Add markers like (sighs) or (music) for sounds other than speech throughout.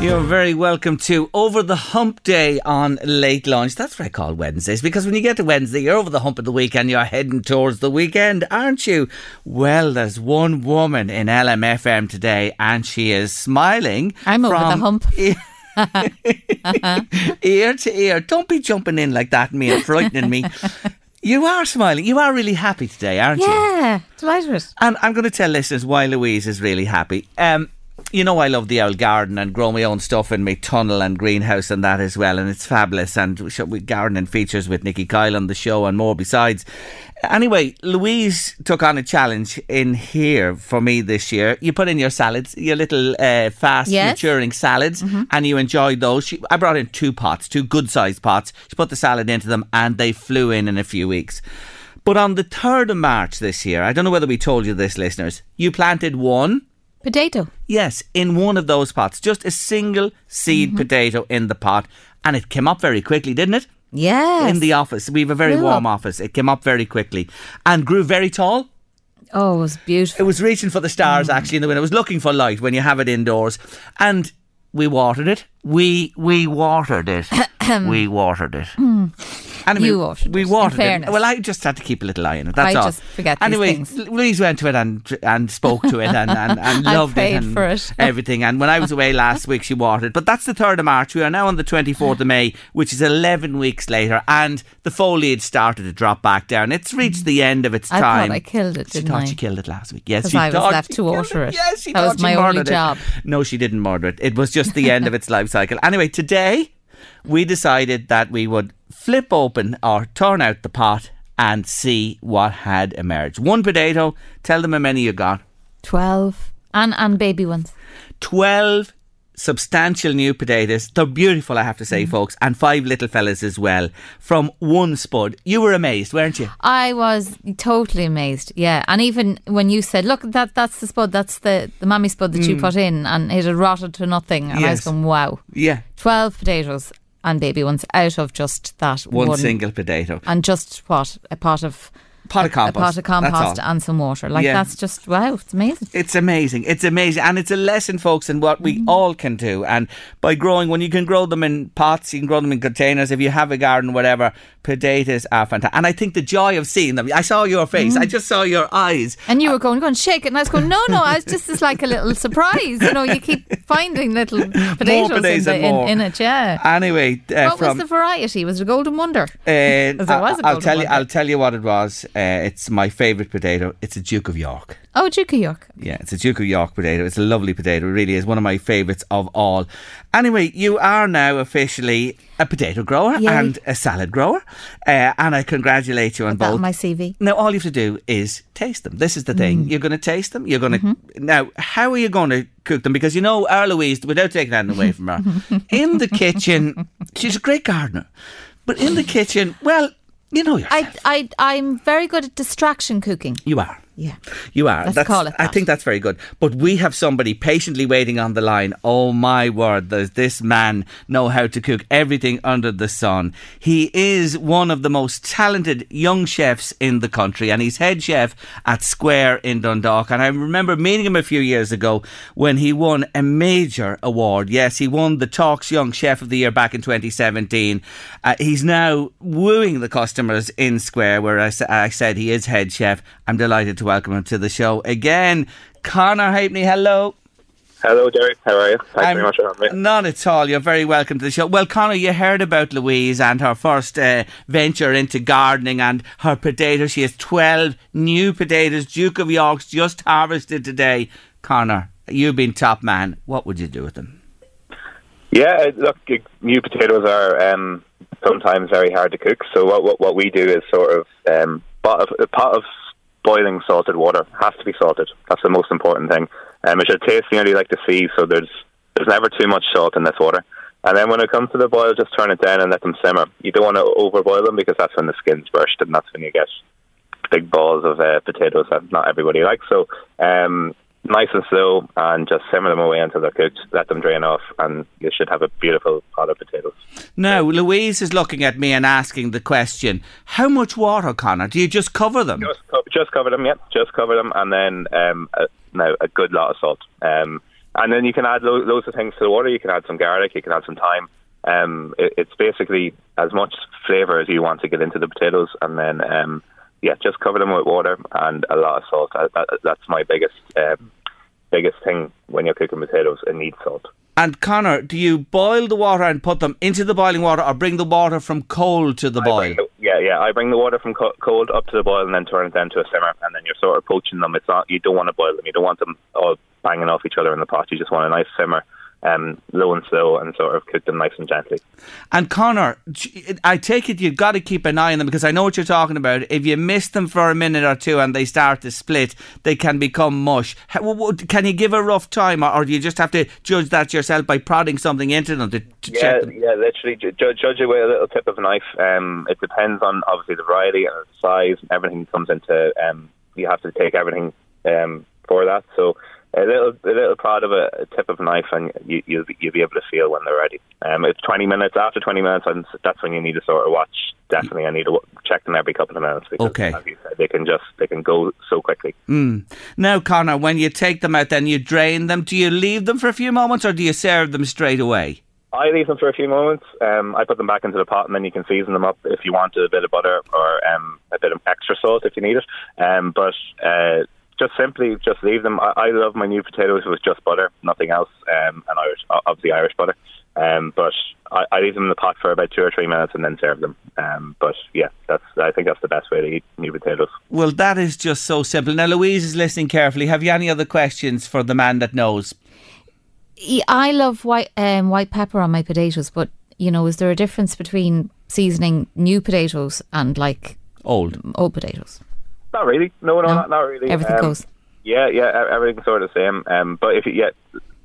You're very welcome to Over the Hump Day on Late Lunch. That's what I call Wednesdays because when you get to Wednesday, you're over the hump of the weekend, you're heading towards the weekend, aren't you? Well, there's one woman in LMFM today and she is smiling. I'm over the hump. (laughs) (laughs) ear to ear. Don't be jumping in like that, me, and frightening me. You are smiling. You are really happy today, aren't you? Yeah, delighted. And I'm going to tell listeners why Louise is really happy. Um, you know, I love the old garden and grow my own stuff in my tunnel and greenhouse and that as well, and it's fabulous. And we, gardening features with Nikki Kyle on the show and more besides. Anyway, Louise took on a challenge in here for me this year. You put in your salads, your little uh, fast Yes. maturing salads, and you enjoyed those. She, I brought in two pots, two good sized pots. She put the salad into them, and they flew in in a few weeks. But on the 3rd of March this year, I don't know whether we told you this, listeners, you planted one. Potato. Yes, in one of those pots, just a single seed mm-hmm. potato in the pot, and it came up very quickly, didn't it? Yes. In the office, we have a very warm office. It came up very quickly and grew very tall. oh, it was beautiful. It was reaching for the stars mm. actually in the window. It was looking for light when you have it indoors, and we watered it. We we watered it. (coughs) we watered it. Hmm. Anyway, You watered we it, watered it. Well, I just had to keep a little eye on it. That's I all. just forget Anyway. Louise went to it and and spoke to it and, and, and (laughs) loved it and it. (laughs) everything. And when I was away last week, she watered. But that's the third of March. We are now on the twenty fourth of May, which is eleven weeks later, and the foliage started to drop back down. It's reached the end of its I time. thought I killed it, She didn't thought I? she killed it last week. Yes, she I was thought left she to water it. Yes, she That thought was she my only murdered it. job. No, she didn't murder it. It was just the end of its life cycle. Anyway, today we decided that we would flip open or turn out the pot and see what had emerged. One potato. Tell them how many you got. 12. And, and baby ones. 12 substantial new potatoes. They're beautiful, I have to say, Mm. folks. And five little fellas as well from one spud. You were amazed, weren't you? I was totally amazed. Yeah. And even when you said, look, that that's the spud, that's the, the mammy spud that you put in, and it had rotted to nothing. And I was Mm. Going, wow. Yeah. 12 potatoes and baby ones out of just that One, one. single potato. And just what? A pot of. Pot of a- compost. A pot of compost and some water. Like, Yeah. that's just, wow, it's amazing. It's amazing. It's amazing. And it's a lesson, folks, in what we all can do. And by growing, when you can grow them in pots, you can grow them in containers. If you have a garden, whatever, potatoes are fantastic. And I think the joy of seeing them, I saw your face, I just saw your eyes. And you were going, going, shake it. And I was going, no, no, I was just as like a little surprise. You know, you keep finding little (laughs) potatoes, potatoes in, the, in, in it, yeah. Anyway, uh, what from. was the variety? Was it a golden wonder? uh, (laughs) As it was a I- I'll golden tell you. wonder. I'll tell you what it was. Uh, it's my favourite potato. It's a Duke of York. Oh, Duke of York. Yeah, it's a Duke of York potato. It's a lovely potato. It really is one of my favourites of all. Anyway, you are now officially a potato grower Yay. and a salad grower, uh, and I congratulate you on Put that both. on my CV. Now, all you have to do is taste them. This is the thing. You're going to taste them. You're going to. Now, how are you going to cook them? Because you know, our Louise, without taking anything away from her, (laughs) in the kitchen, she's a great gardener. But in the kitchen, well, you know yourself. I, I, I'm very good at distraction cooking. you are. Yeah. You are. Let's that's, call it that. I think that's very good. But we have somebody patiently waiting on the line. Oh my word, does this man know how to cook everything under the sun? He is one of the most talented young chefs in the country and he's head chef at Square in Dundalk. And I remember meeting him a few years ago when he won a major award. Yes, he won the Talks Young Chef of the Year back in 2017. Uh, he's now wooing the customers in Square where I, I said he is head chef. I'm delighted to welcome him to the show again. Conor Halpenny, hello. Hello, Derek. How are you? Thanks I'm- very much for having me. Not at all. You're very welcome to the show. Well, Conor, you heard about Louise and her first uh, venture into gardening and her potatoes. She has 12 new potatoes, Duke of York's, just harvested today. Conor, you've been top man. What would you do with them? Yeah, uh, look, new potatoes are um, sometimes very hard to cook. So what what, what we do is sort of um, pot of, a pot of boiling salted water has to be salted. That's the most important thing. Um, it should taste nearly like the sea. So there's there's never too much salt in this water. And then when it comes to the boil, just turn it down and let them simmer. You don't want to overboil them because that's when the skin's burst and that's when you get big balls of uh, potatoes that not everybody likes. So um, nice and slow and just simmer them away until they're cooked. Let them drain off and you should have a beautiful pot of potatoes. Now, Louise is looking at me and asking the question How much water, Conor? Do you just cover them? Just, co- just cover them, yeah. Just cover them, and then um, uh, now a good lot of salt. Um, and then you can add lo- loads of things to the water. You can add some garlic. You can add some thyme. Um, it, it's basically as much flavour as you want to get into the potatoes, and then um, yeah, just cover them with water and a lot of salt. That, that, that's my biggest um, biggest thing when you're cooking potatoes. It needs salt. And Conor, do you boil the water and put them into the boiling water or bring the water from cold to the I boil? the- yeah, yeah. I bring the water from co- cold up to the boil and then turn it down to a simmer, and then you're sort of poaching them. It's not you don't want to boil them. You don't want them all banging off each other in the pot. You just want a nice simmer, um, low and slow, and sort of cook them nice and gently. And Conor, I take it you've got to keep an eye on them because I know what you're talking about. If you miss them for a minute or two and they start to split, they can become mush. How, can you give a rough time, or, do you just have to judge that yourself by prodding something into them to, to Yeah, check them? yeah. Literally, ju- ju- judge it with a little tip of a knife. Um, it depends on obviously the variety and the size. And everything comes into. Um, you have to take everything um, for that. So a little, a little prod of a, a tip of a knife, and you, you'll be, you'll be able to feel when they're ready. Um, it's twenty minutes. After twenty minutes, and that's when you need to sort of watch. Definitely, I need to check them every couple of minutes because, Okay. as you said, they can just they can go so quickly. Now, Conor, when you take them out, then you drain them. Do you leave them for a few moments, or do you serve them straight away? I leave them for a few moments. Um, I put them back into the pot, and then you can season them up if you want a bit of butter or um, a bit of extra salt if you need it. Um, but uh, just simply just leave them. I, I love my new potatoes with just butter, nothing else, um, and Irish, obviously Irish butter. Um, but I, I leave them in the pot for about two or three minutes and then serve them. Um, but yeah, that's I think that's the best way to eat new potatoes. Well, that is just so simple. Now, Louise is listening carefully. Have you any other questions for the man that knows? Yeah, I love white um, white pepper on my potatoes, but you know, is there a difference between seasoning new potatoes and like Old. old potatoes? Not really. No, no, No? Not, not really. Everything Um, goes. Yeah, yeah, everything's sort of the same. Um, but if you get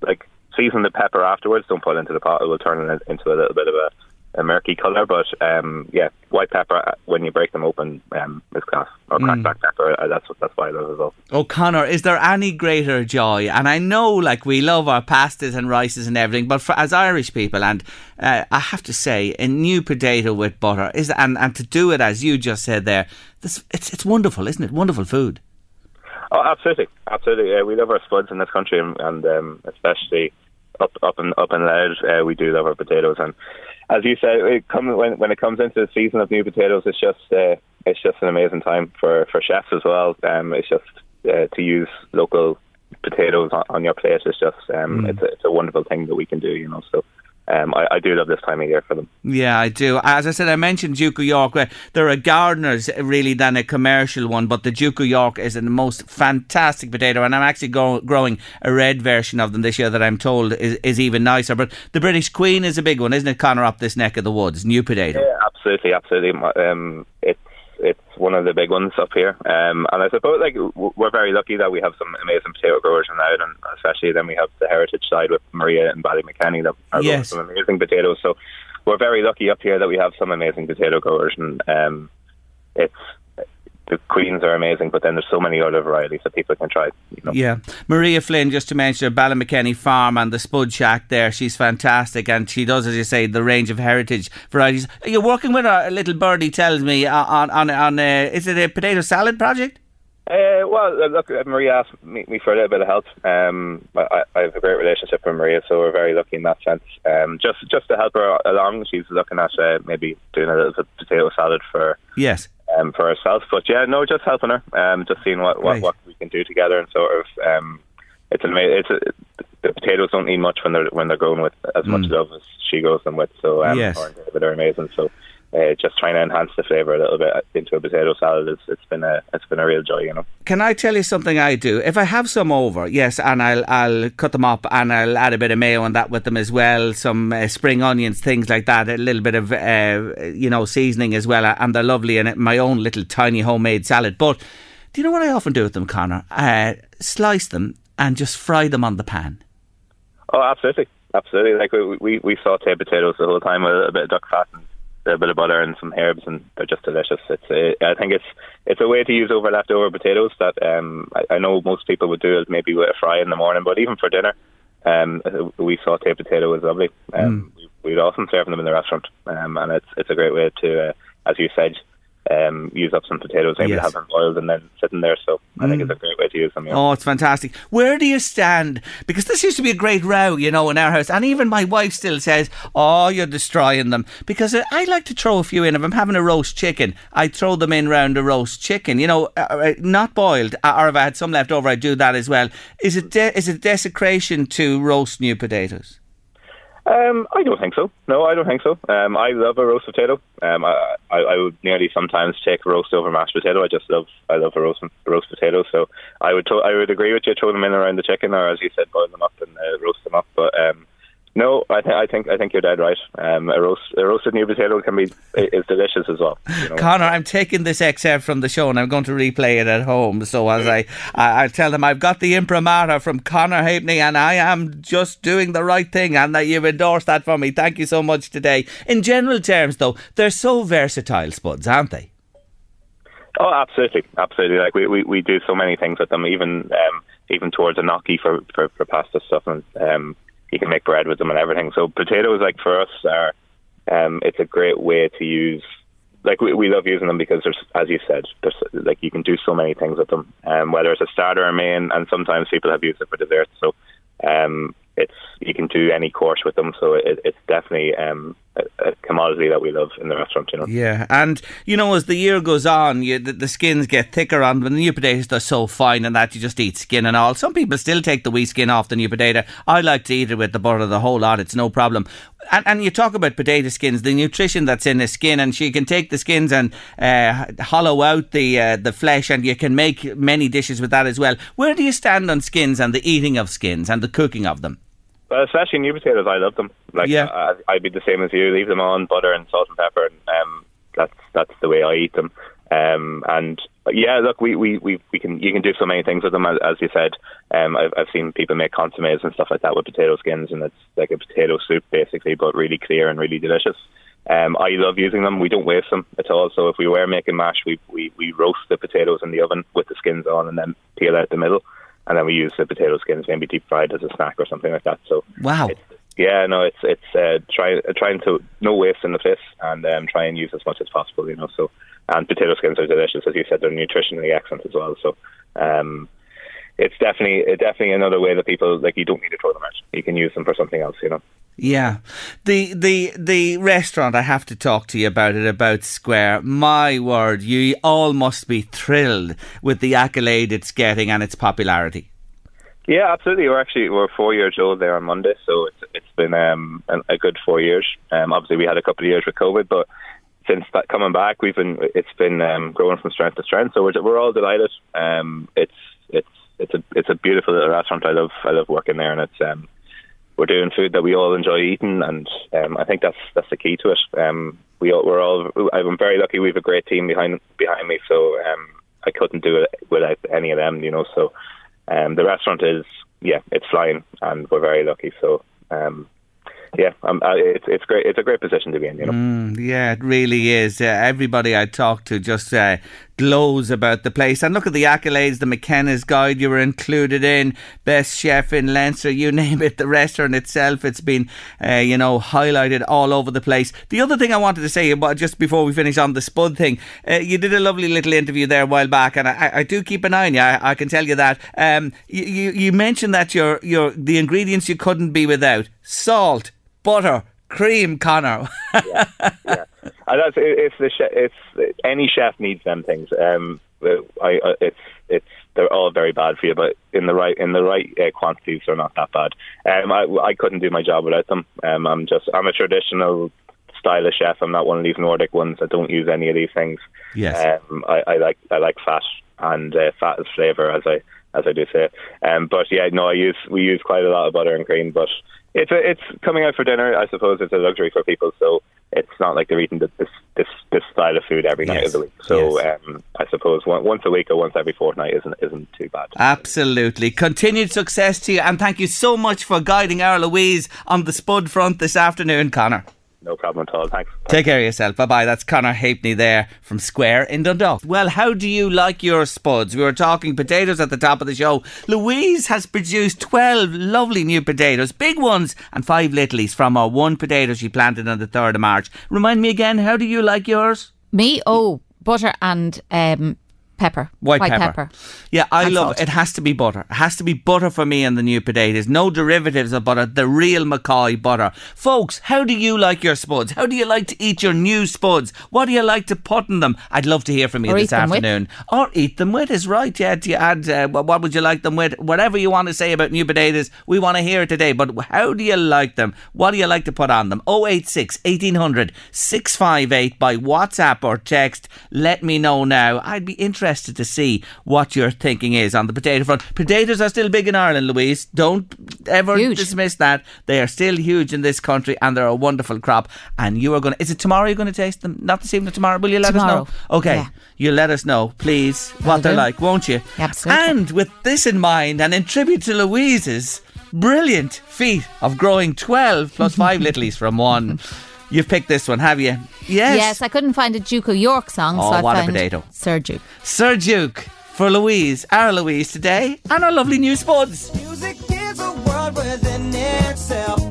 like season the pepper afterwards, don't put it into the pot; it will turn it into a little bit of a, a murky color. But um, yeah, white pepper uh, when you break them open um, is class. Or cracked black pepper. Uh, that's that's why I love it as well. Oh, Conor, is there any greater joy? And I know, like, we love our pastas and rices and everything, but for, as Irish people, and uh, I have to say, a new potato with butter is, and, and to do it as you just said there, this, it's it's wonderful, isn't it? Wonderful food. Oh, absolutely, absolutely. Yeah, we love our spuds in this country, and, and um, especially up up and up and Louth, uh, we do love our potatoes. And as you said, it come, when when it comes into the season of new potatoes, it's just uh, it's just an amazing time for for chefs as well. Um, it's just uh, to use local potatoes on, on your plate. It's just um, it's a, it's a wonderful thing that we can do. You know, so. Um, I, I do love this time of year for them. Yeah, I do. As I said, I mentioned Duke of York. where They're a gardener's really than a commercial one, but the Duke of York is the most fantastic potato, and I'm actually go- growing a red version of them this year that I'm told is, is even nicer. But the British Queen is a big one, isn't it, Conor, up this neck of the woods? New potato. Yeah, absolutely, absolutely. Um, it's it's one of the big ones up here, um, and I suppose like we're very lucky that we have some amazing potato growers in Louth, and especially then we have the heritage side with Maria and Ballymakenny that are growing some amazing potatoes. So we're very lucky up here that we have some amazing potato growers, and um, it's the queens are amazing, but then there's so many other varieties that people can try. You know? Yeah, Maria Flynn, just to mention her Ballymakenny Farm and the Spud Shack there. She's fantastic, and she does, as you say, the range of heritage varieties. You're working with a little birdie, tells me on on on. Uh, is it a potato salad project? Uh, well, look, Maria asked me, me, for a little bit of help. Um, I, I, have a great relationship with Maria, so we're very lucky in that sense. Um, just just to help her along, she's looking at uh, maybe doing a little bit of potato salad for yes um, for herself. But yeah, no, just helping her, um, just seeing what, what, what we can do together, and sort of um, it's amazing. It's a, the potatoes don't need much when they're when they're going with as much mm. love as she goes them with. So um, yes. they're amazing. So uh, just trying to enhance the flavour a little bit into a potato salad. It's, it's been a it's been a real joy, you know. Can I tell you something I do? If I have some over, yes, and I'll I'll cut them up and I'll add a bit of mayo and that with them as well, some uh, spring onions, things like that, a little bit of uh, you know seasoning as well, and they're lovely and my own little tiny homemade salad. But do you know what I often do with them, Conor? Uh, slice them and just fry them on the pan. Oh, absolutely, absolutely. Like we we, we saute potatoes the whole time with a bit of duck fat and a bit of butter and some herbs, and they're just delicious. It's a, I think it's it's a way to use over leftover potatoes that um, I, I know most people would do it maybe with a fry in the morning, but even for dinner, um, we saute potato is lovely. Um, mm. We'd often serve them in the restaurant, um, and it's it's a great way to, uh, as you said, um, use up some potatoes, maybe yes. have them boiled and then sitting there. So I mm. think it's a great way to use them. Oh, it's fantastic. Where do you stand? Because this used to be a great row, you know, in our house. And even my wife still says, oh, you're destroying them. Because I like to throw a few in. If I'm having a roast chicken, I throw them in round a roast chicken, you know, uh, uh not boiled. Uh, or if I had some left over, I do that as well. Is it, de- is it desecration to roast new potatoes? Um, I don't think so. No, I don't think so. Um, I love a roast potato. Um, I, I, I would nearly sometimes take roast over mashed potato. I just love, I love a roast, roast potato. So I would, to, I would agree with you. Throw them in around the chicken, or as you said, boil them up and uh, roast them up. But um, no, I, th- I think I think you're dead right. Um, a, roast, a roasted new potato can be is delicious as well. You know? Conor, I'm taking this excerpt from the show and I'm going to replay it at home. So as I, I, I tell them I've got the imprimatur from Conor Halpenny and I am just doing the right thing and that you've endorsed that for me. Thank you so much today. In general terms, though, they're so versatile, Spuds, aren't they? Oh, absolutely, absolutely. Like we, we, we do so many things with them, even um, even towards a gnocchi for, for, for pasta stuff and. Um, you can make bread with them and everything. So potatoes, like for us, are um, it's a great way to use. Like we, we love using them because there's, as you said, there's like you can do so many things with them. Um, whether it's a starter or main, and sometimes people have used it for dessert. So um, it's you can do any course with them. So it, it's definitely um, a, commodity that we love in the restaurant. You know. Yeah, and you know as the year goes on, you, the, the, skins get thicker on. When the new potatoes are so fine and that you just eat skin and all. Some people still take the wee skin off the new potato. I like to eat it with the butter, the whole lot. It's no problem. And, and you talk about potato skins, the nutrition that's in the skin, and she can take the skins and uh, hollow out the uh, the flesh, and you can make many dishes with that as well. Where do you stand on skins and the eating of skins and the cooking of them? Especially new potatoes, I love them. Like, yeah. I, I'd be the same as you. Leave them on butter and salt and pepper, and um, that's that's the way I eat them. Um, and yeah, look, we, we, we, we can you can do so many things with them, as, as you said. Um, I've I've seen people make consommes and stuff like that with potato skins, and it's like a potato soup basically, but really clear and really delicious. Um, I love using them. We don't waste them at all. So if we were making mash, we we, we roast the potatoes in the oven with the skins on, and then peel out the middle and then we use the potato skins maybe deep fried as a snack or something like that. So wow. Yeah, no, it's it's uh, trying trying to no waste in the place and um, try and use as much as possible, you know. So and potato skins are delicious, as you said, they're nutritionally excellent as well. So um, it's definitely it's definitely another way that people like you don't need to throw them out. You can use them for something else, you know. Yeah, the the the restaurant. I have to talk to you about it. About Square. My word, you all must be thrilled with the accolade it's getting and its popularity. Yeah, absolutely. We're actually we're four years old there on Monday, so it's it's been um, a good four years. Um, obviously, we had a couple of years with COVID, but since that coming back, we've been it's been um, growing from strength to strength. So we're we're all delighted. Um, it's it's it's a it's a beautiful little restaurant. I love I love working there, and it's um, we're doing food that we all enjoy eating, and um, I think that's that's the key to it. Um, we all, we're all I'm very lucky. We have a great team behind behind me, so um, I couldn't do it without any of them. You know, so um, the restaurant is yeah, it's flying, and we're very lucky. So um, yeah, um, uh, it's it's great. It's a great position to be in. You know. Mm, yeah, it really is. Uh, everybody I talk to just uh, glows about the place. And look at the accolades, the McKenna's Guide you were included in, Best Chef in Leinster, you (laughs) name it, the restaurant itself, it's been, uh, you know, highlighted all over the place. The other thing I wanted to say, about just before we finish on the Spud thing, uh, you did a lovely little interview there a while back, and I, I do keep an eye on you, I, I can tell you that. Um, you, you, you mentioned that your, your, the ingredients you couldn't be without salt, butter, cream, Conor. (laughs) yeah, yeah. And that's if the chef, if any chef needs them things. Um, I, I, it's it's they're all very bad for you, but in the right in the right uh, quantities, they're not that bad. Um, I I couldn't do my job without them. Um, I'm just I'm a traditional style of chef. I'm not one of these Nordic ones that don't use any of these things. Yes. Um, I, I like I like fat and uh, fat is flavour, as I as I do say. Um, but yeah, no, I use we use quite a lot of butter and cream, but it's a, it's coming out for dinner. I suppose it's a luxury for people, so it's not like they're eating this this this style of food every yes. night of the week. So yes. um, I suppose one, once a week or once every fortnight isn't isn't too bad. Absolutely, continued success to you, and thank you so much for guiding our Louise on the Spud front this afternoon, Conor. No problem at all. Thanks. Take care of yourself. Bye bye. That's Conor Halpenny there from Square in Dundalk. Well, how do you like your spuds? We were talking potatoes at the top of the show. Louise has produced 12 lovely new potatoes, big ones, and five littlies from our one potato she planted on the 3rd of March. Remind me again, how do you like yours? Me? Oh, butter and um, pepper. White, White pepper. pepper. Yeah, I love it. It has to be butter. It has to be butter for me and the new potatoes. No derivatives of butter. The real McCoy butter. Folks, how do you like your spuds? How do you like to eat your new spuds? What do you like to put in them? I'd love to hear from you or this afternoon. Or eat them with is right. Yeah, do you add, uh, what would you like them with? Whatever you want to say about new potatoes, we want to hear it today. But how do you like them? What do you like to put on them? 086 1800 658 by WhatsApp or text. Let me know now. I'd be interested to see what your thinking is on the potato front. Potatoes are still big in Ireland, Louise. Don't ever huge. dismiss that. They are still huge in this country and they're a wonderful crop. And you are going to, is it tomorrow you're going to taste them? Not this evening, tomorrow. Will you let tomorrow. us know? Okay. Yeah. You'll let us know, please, what they're like, won't you? Absolutely. And with this in mind, and in tribute to Louise's brilliant feat of growing 12 plus 5 (laughs) littlies from one. You've picked this one, have you? Yes. Yes, I couldn't find a Duke of York song, oh, so I what found a potato. Sir Duke. Sir Duke for Louise, our Louise today, and our lovely new spuds. Music is a world within itself,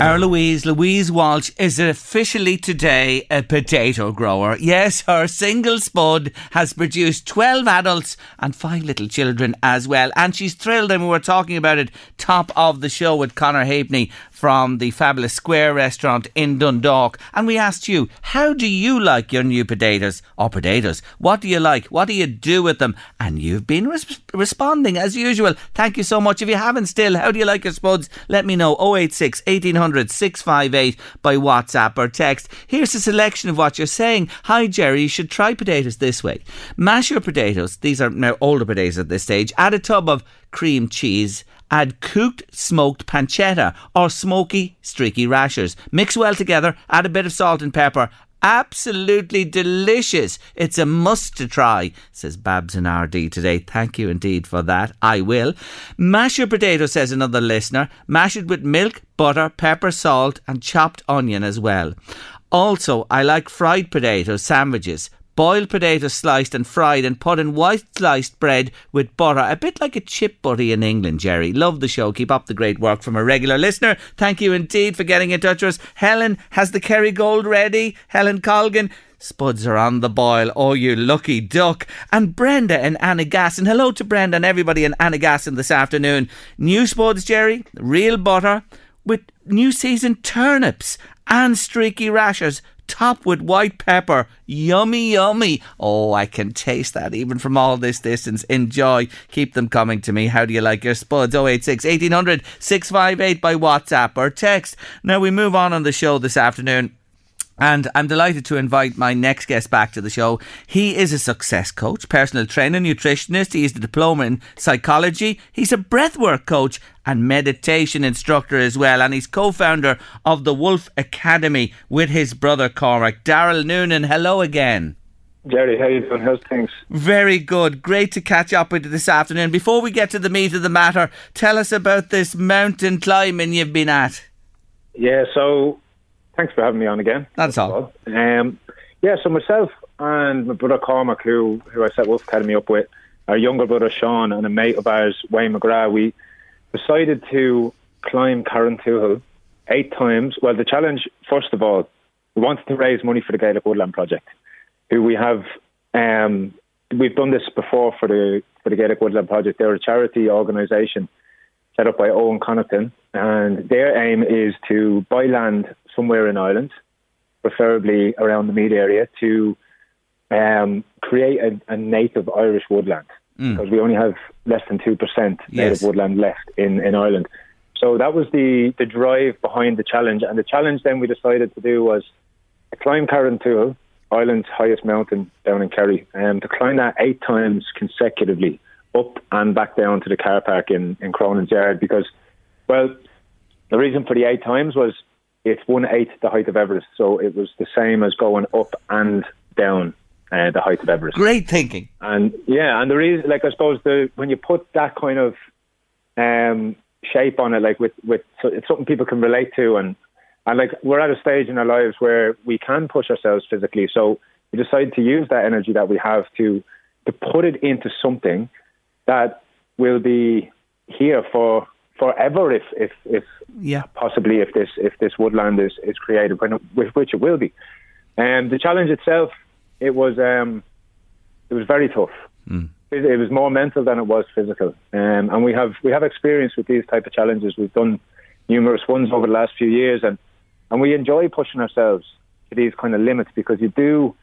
Our Louise, Louise Walsh, is officially today a potato grower. Yes, her single spud has produced 12 adults and five little children as well. And she's thrilled, and we were talking about it top of the show with Conor Halpenny from the Fabulous Square restaurant in Dundalk. And we asked you, how do you like your new potatoes or potatoes? What do you like? What do you do with them? And you've been res- responding as usual. Thank you so much. If you haven't still, how do you like your spuds? Let me know 086 1800 658 by WhatsApp or text. Here's a selection of what you're saying. Hi, Jerry, you should try potatoes this way. Mash your potatoes. These are now older potatoes at this stage. Add a tub of cream cheese add cooked smoked pancetta or smoky streaky rashers. Mix well together, add a bit of salt and pepper. Absolutely delicious. It's a must to try, says Babs in Ardee today. Thank you indeed for that. I will. Mash your potato, says another listener. Mash it with milk, butter, pepper, salt, and chopped onion as well. Also, I like fried potato sandwiches boiled potatoes sliced and fried and put in white sliced bread with butter, a bit like a chip butty in England, Jerry. Love the show. Keep up the great work from a regular listener. Thank you indeed for getting in touch with us. Helen has the Kerrygold ready. Helen Colgan. Spuds are on the boil. Oh, you lucky duck. And Brenda and Annagassan. Hello to Brenda and everybody in Annagassan this afternoon. New spuds, Jerry. Real butter with new season turnips and streaky rashers topped with white pepper. Yummy, yummy. Oh, I can taste that even from all this distance. Enjoy. Keep them coming to me. How do you like your spuds? 086 1800 658 by WhatsApp or text. Now we move on on the show this afternoon. And I'm delighted to invite my next guest back to the show. He is a success coach, personal trainer, nutritionist. He has a diploma in psychology. He's a breathwork coach and meditation instructor as well. And he's co founder of the Wolf Academy with his brother Cormac. Daryl Noonan, hello again. Jerry, how are you doing? How's things? Very good. Great to catch up with you this afternoon. Before we get to the meat of the matter, tell us about this mountain climbing you've been at. Yeah, so Thanks for having me on again. That's all. Um, yeah, so myself and my brother Cormac, who who I set Wolf Academy up with, our younger brother Sean, and a mate of ours, Wayne McGrath, we decided to climb Carrauntoohil eight times. Well, the challenge, first of all, we wanted to raise money for the Gaelic Woodland Project, who we have. Um, we've done this before for the for the Gaelic Woodland Project. They're a charity organisation set up by Owen Connaughton, and their aim is to buy land somewhere in Ireland, preferably around the Meath area, to um, create a, a native Irish woodland because we only have less than two percent native Yes. woodland left in, in Ireland. So that was the the drive behind the challenge, and the challenge then we decided to do was to climb Carrauntoohil, Ireland's highest mountain down in Kerry, and to climb that eight times consecutively, up and back down to the car park in in Cronin's Yard. Because, well, the reason for the eight times was it's one eighth the height of Everest, so it was the same as going up and down uh, the height of Everest. Great thinking. And yeah, and the reason, like I suppose, the when you put that kind of um, shape on it, like with with so it's something people can relate to, and and like we're at a stage in our lives where we can push ourselves physically, so we decide to use that energy that we have to to put it into something that will be here for forever, if if if Yeah. possibly if this if this woodland is is created, when, with which it will be. And the challenge itself, it was um, it was very tough. It, it was more mental than it was physical, um, and we have we have experience with these type of challenges. We've done numerous ones over the last few years, and and we enjoy pushing ourselves to these kind of limits because you do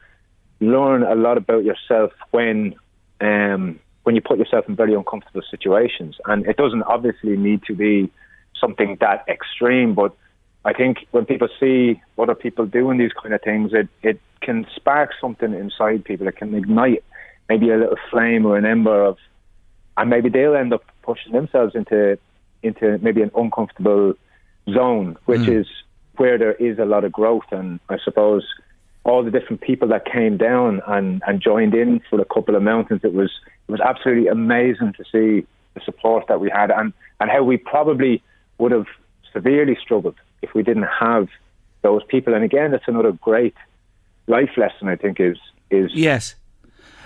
learn a lot about yourself when um, when you put yourself in very uncomfortable situations. And it doesn't obviously need to be something that extreme, but I think when people see other people doing these kind of things, it, it can spark something inside people. It can ignite maybe a little flame or an ember of, and maybe they'll end up pushing themselves into into maybe an uncomfortable zone, which hmm. is where there is a lot of growth. And I suppose all the different people that came down and, and joined in for a couple of mountains, it was it was absolutely amazing to see the support that we had and, and how we probably would have severely struggled if we didn't have those people. And again, that's another great life lesson I think is is Yes.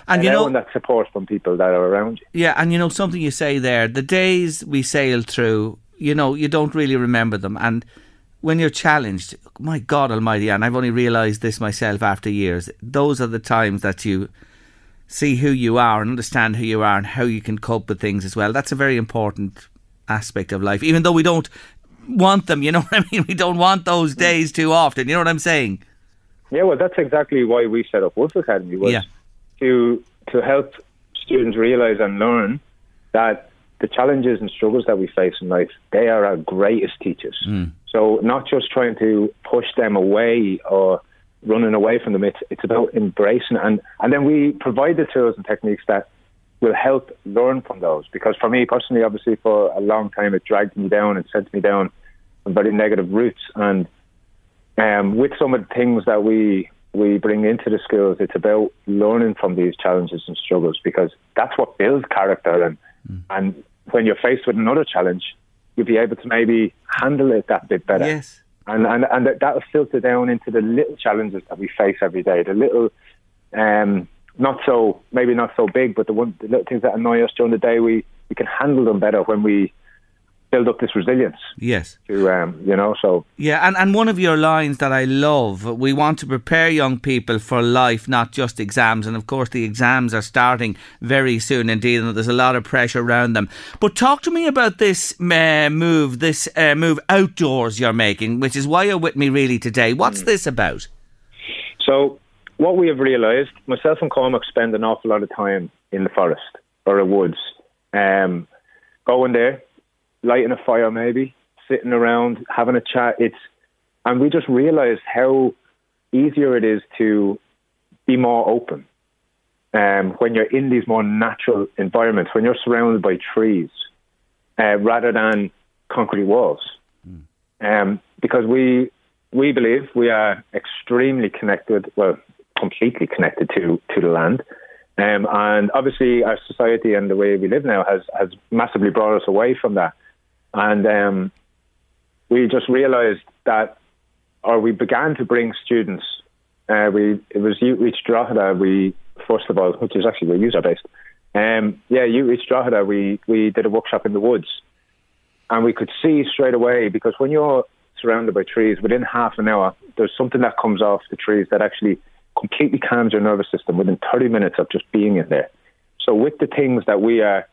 And you know, that support from people that are around you. Yeah, and you know something you say there. The days we sailed through, you know, you don't really remember them. And when you're challenged, my God Almighty, and I've only realised this myself after years. Those are the times that you see who you are and understand who you are and how you can cope with things as well. That's a very important aspect of life, even though we don't want them. You know (laughs) what I mean? We don't want those days too often. You know what I'm saying? Yeah, well, that's exactly why we set up Wolf Academy was Yeah. to to help students realize and learn that the challenges and struggles that we face in life they are our greatest teachers. Hmm. So not just trying to push them away or running away from them. It's it's about embracing and and then we provide the tools and techniques that will help learn from those. Because for me personally, obviously, for a long time, it dragged me down and sent me down very negative routes and um, with some of the things that we we bring into the schools, it's about learning from these challenges and struggles because that's what builds character. And and when you're faced with another challenge, you'll be able to maybe handle it that bit better. Yes. And and and that that'll filter down into the little challenges that we face every day, the little. Um, not so maybe not so big, but the one the little things that annoy us during the day, we, we can handle them better when we build up this resilience Yes. to um, you know. So Yeah, and, and one of your lines that I love, we want to prepare young people for life, not just exams. And of course, the exams are starting very soon indeed, and there's a lot of pressure around them. But talk to me about this uh, move, this uh, move outdoors you're making, which is why you're with me really today. What's this about? So what we have realised, myself and Cormac spend an awful lot of time in the forest or the woods, um, going there, lighting a fire maybe, sitting around, having a chat. It's and we just realised how easier it is to be more open um, when you're in these more natural environments, when you're surrounded by trees, uh, rather than concrete walls. Um, because we we believe we are extremely connected, well, completely connected to to the land. Um, and obviously, our society and the way we live now has has massively brought us away from that. And um, we just realised that or we began to bring students. Uh, we it was Youthreach Drogheda. We first of all, which is actually where user based. Um, yeah, Youthreach Drogheda. We we did a workshop in the woods, and we could see straight away because when you're surrounded by trees, within half an hour, there's something that comes off the trees that actually completely calms your nervous system within 30 minutes of just being in there. So with the things that we are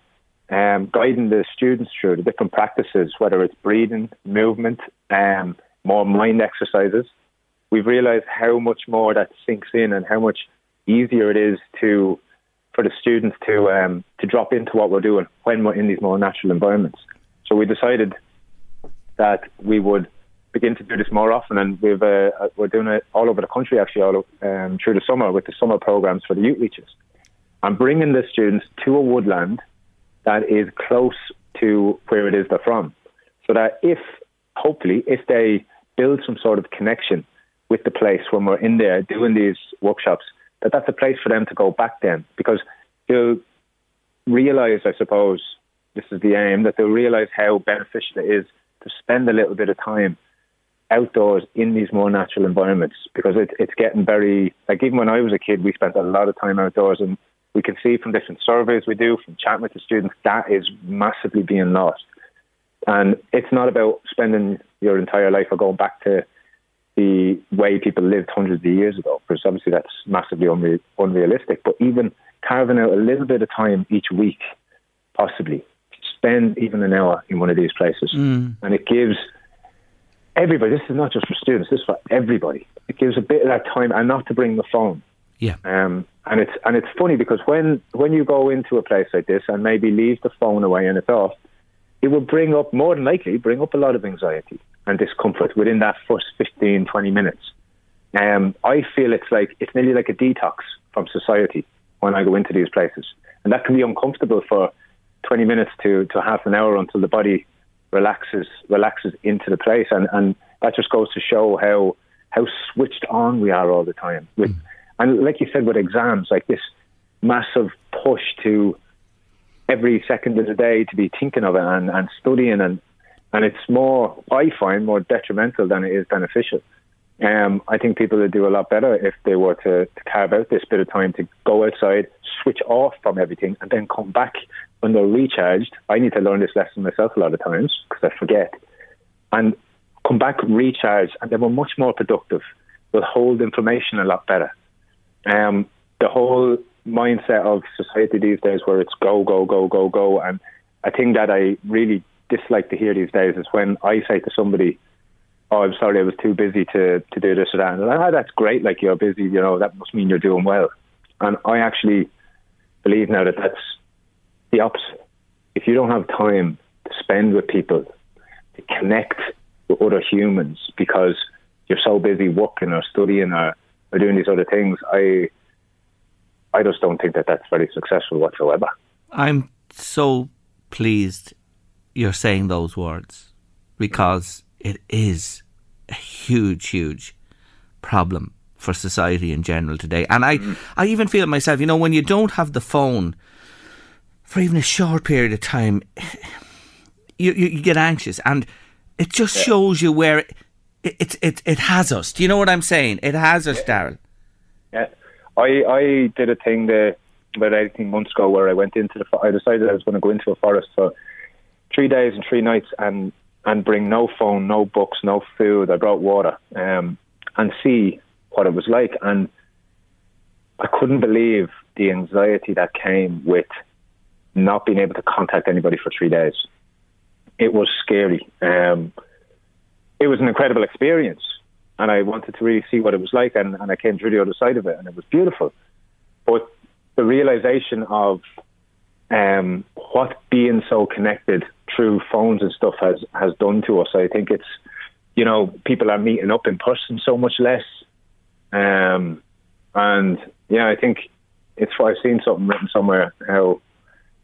um, guiding the students through, the different practices, whether it's breathing, movement, um, more mind exercises, we've realized how much more that sinks in and how much easier it is to for the students to um, to drop into what we're doing when we're in these more natural environments. So we decided that we would begin to do this more often, and we've uh, we're doing it all over the country actually, all um, through the summer with the summer programs for the youth reaches. I'm bringing the students to a woodland that is close to where it is they're from, so that if hopefully if they build some sort of connection with the place when we're in there doing these workshops, that that's a place for them to go back then. Because they'll realize, I suppose, this is the aim, that they'll realize how beneficial it is to spend a little bit of time outdoors in these more natural environments. Because it, it's getting very like even when I was a kid, we spent a lot of time outdoors, and we can see from different surveys we do from chatting with the students that is massively being lost. And it's not about spending your entire life or going back to the way people lived hundreds of years ago, because obviously that's massively unre- unrealistic. But even carving out a little bit of time each week, possibly, spend even an hour in one of these places, Mm. and it gives everybody. This is not just for students. This is for everybody. It gives a bit of that time, and not to bring the phone. Yeah. Um, and it's and it's funny because when when you go into a place like this and maybe leave the phone away and it's off, it will bring up more than likely bring up a lot of anxiety and discomfort within that first 15, 20 minutes. Um, I feel it's like it's nearly like a detox from society when I go into these places, and that can be uncomfortable for 20 minutes to, to half an hour until the body relaxes relaxes into the place, and, and that just goes to show how how switched on we are all the time. With and like you said, with exams, like this massive push to every second of the day to be thinking of it and, and studying and and it's more I find more detrimental than it is beneficial. Um, I think people would do a lot better if they were to, to carve out this bit of time to go outside, switch off from everything, and then come back when they're recharged. I need to learn this lesson myself a lot of times because I forget. And come back recharged, and then we're much more productive. We'll hold information a lot better. Um, the whole mindset of society these days where it's go, go, go, go, go. And a thing that I really dislike to hear these days is when I say to somebody, Oh, I'm sorry, I was too busy to, to do this or that. And like, oh, that's great, like you're busy, you know, that must mean you're doing well. And I actually believe now that that's the opposite. If you don't have time to spend with people, to connect with other humans because you're so busy working or studying or, or doing these other things, I I just don't think that that's very successful whatsoever. I'm so pleased you're saying those words because it is a huge, huge problem for society in general today. And I, mm. I even feel it myself, you know, when you don't have the phone for even a short period of time, (sighs) you, you, you get anxious and it just shows you where it, it, it, it has us. Do you know what I'm saying? It has us, Daryl. Yeah, I I did a thing there about eighteen months ago where I went into the. I decided I was going to go into a forest for three days and three nights and and bring no phone, no books, no food. I brought water um, and see what it was like, and I couldn't believe the anxiety that came with not being able to contact anybody for three days. It was scary. Um, it was an incredible experience, and I wanted to really see what it was like, and, and I came through the other side of it, and it was beautiful. But the realization of um, what being so connected through phones and stuff has has done to us, I think it's you know people are meeting up in person so much less, um, and yeah, I think it's why I've seen something written somewhere how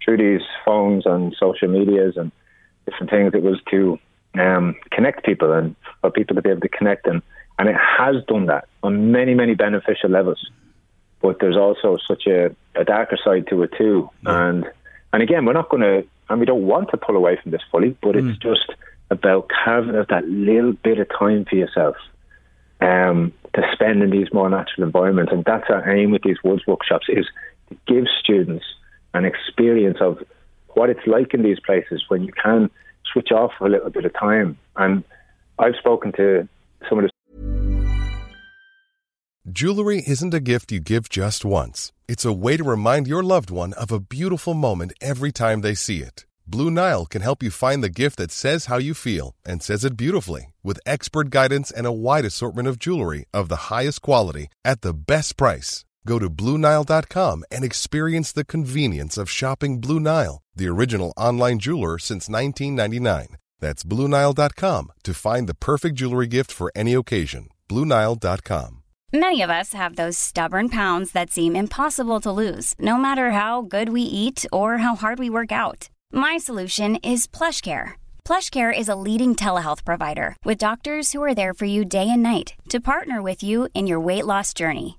through these phones and social medias and different things, it was to um, connect people and for people to be able to connect and and it has done that on many many beneficial levels. But there's also such a, a darker side to it too, and and again, we're not going to and we don't want to pull away from this fully, but it's just about carving out that little bit of time for yourself um, to spend in these more natural environments. And that's our aim with these woods workshops is to give students an experience of what it's like in these places when you can switch off for a little bit of time. And I've spoken to some of the Jewelry isn't a gift you give just once. It's a way to remind your loved one of a beautiful moment every time they see it. Blue Nile can help you find the gift that says how you feel and says it beautifully with expert guidance and a wide assortment of jewelry of the highest quality at the best price. Go to BlueNile.com and experience the convenience of shopping Blue Nile, the original online jeweler since 1999. That's BlueNile.com to find the perfect jewelry gift for any occasion. BlueNile.com. Many of us have those stubborn pounds that seem impossible to lose, no matter how good we eat or how hard we work out. My solution is PlushCare. PlushCare is a leading telehealth provider with doctors who are there for you day and night to partner with you in your weight loss journey.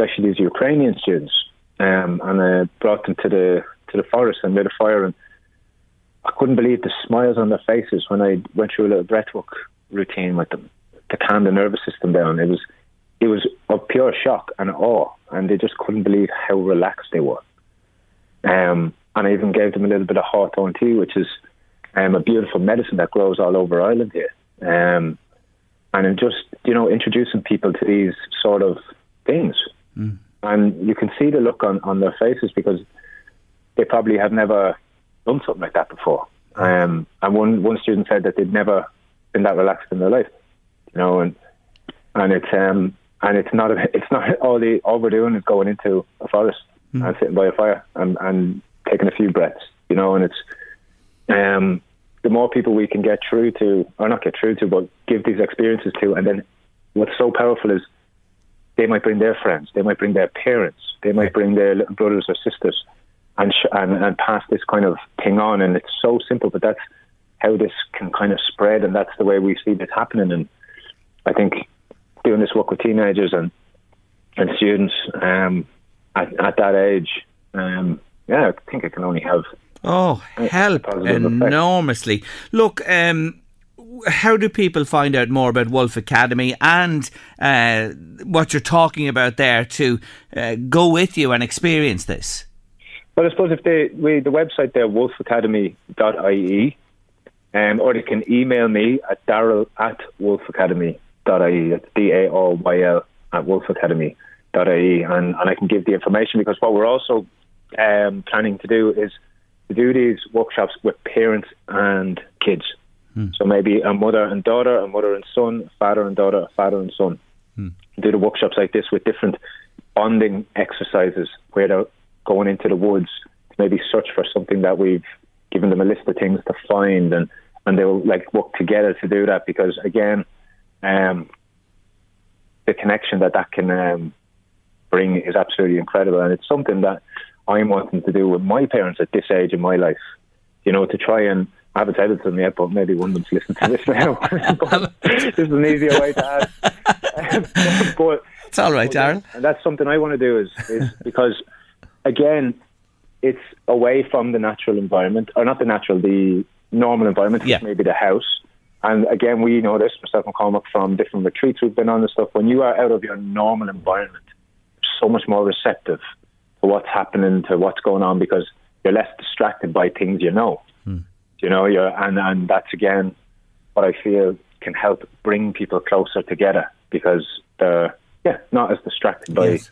actually these Ukrainian students, um, and I brought them to the to the forest and made a fire, and I couldn't believe the smiles on their faces when I went through a little breathwork routine with them to calm the nervous system down. It was it was of pure shock and awe, and they just couldn't believe how relaxed they were. Um, and I even gave them a little bit of hawthorn tea, which is um, a beautiful medicine that grows all over Ireland here. Um, and just you know introducing people to these sort of things, and you can see the look on, on their faces because they probably have never done something like that before. Um, and one one student said that they'd never been that relaxed in their life, you know, and and it's um and it's not a, (laughs) it's not all the all we're doing is going into a forest and sitting by a fire and and taking a few breaths, you know, and it's um the more people we can get through to, or not get through to, but give these experiences to, and then what's so powerful is they might bring their friends, they might bring their parents, they might bring their little brothers or sisters, and sh- and and pass this kind of thing on. And it's so simple, but that's how this can kind of spread, and that's the way we see this happening. And I think doing this work with teenagers and and students um, at, at that age, um, yeah, I think it can only have Oh, help effect. enormously. Look, um, how do people find out more about Wolf Academy and uh, what you're talking about there to uh, go with you and experience this? Well, I suppose if they we the website there wolfacademy.ie, um, or they can email me at daryl at wolfacademy.ie. That's D A R Y L at wolfacademy.ie, and and I can give the information because what we're also um, planning to do is to do these workshops with parents and kids. So maybe a mother and daughter, a mother and son, father and daughter, father and son. Do the workshops like this with different bonding exercises where they're going into the woods to maybe search for something that we've given them a list of things to find and, and they'll like work together to do that because again, um, the connection that that can um, bring is absolutely incredible and it's something that I'm wanting to do with my parents at this age in my life. You know, to try and I haven't said it to them yet, but maybe one of them's listening to this now. (laughs) This is an easier way to ask. Um, (laughs) but It's all right, Darren. and that's something I want to do is, is (laughs) because again, it's away from the natural environment, or not the natural, the normal environment, Yeah. maybe the house. And again, we know this, myself and Cormac, from different retreats we've been on and stuff. When you are out of your normal environment, you're so much more receptive to what's happening, to what's going on, because you're less distracted by things you know. You know, you're, and and that's again what I feel can help bring people closer together because they're yeah not as distracted by Yes.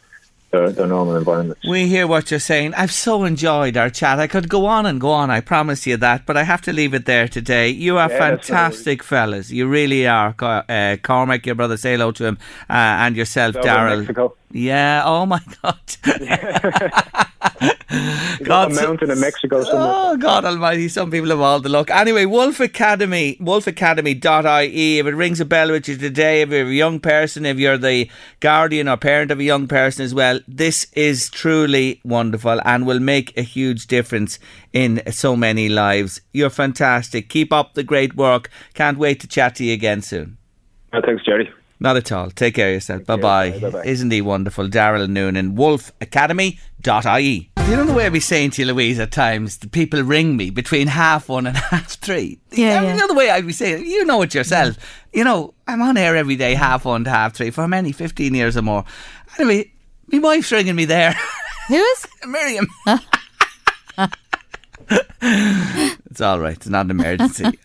their, their normal environment. We hear what you're saying. I've so enjoyed our chat. I could go on and go on, I promise you that, but I have to leave it there today. You are Yeah, fantastic fellas. You really are. Uh, Cormac, your brother, say hello to him, uh, and yourself, Daryl. Yeah, oh my (laughs) God. (laughs) God, a mountain in Mexico somewhere. Oh God Almighty! Some people have all the luck. Anyway, Wolf Academy, wolfacademy.ie. If it rings a bell with you today, if you're a young person, if you're the guardian or parent of a young person as well, this is truly wonderful and will make a huge difference in so many lives. You're fantastic. Keep up the great work. Can't wait to chat to you again soon. Oh, thanks, Jerry. Not at all. Take care of yourself. Bye bye. Isn't he wonderful? Daryl Noonan, wolfacademy.ie. You know the way I be saying to you, Louise, at times, the people ring me between half one and (laughs) half three. Yeah, You yeah. know the way I'd be saying, you know it yourself. Mm. You know, I'm on air every day, half one to half three, for many, 15 years or more. Anyway, my wife's ringing me there. (laughs) Who is? (laughs) Miriam. it's all right. It's not an emergency.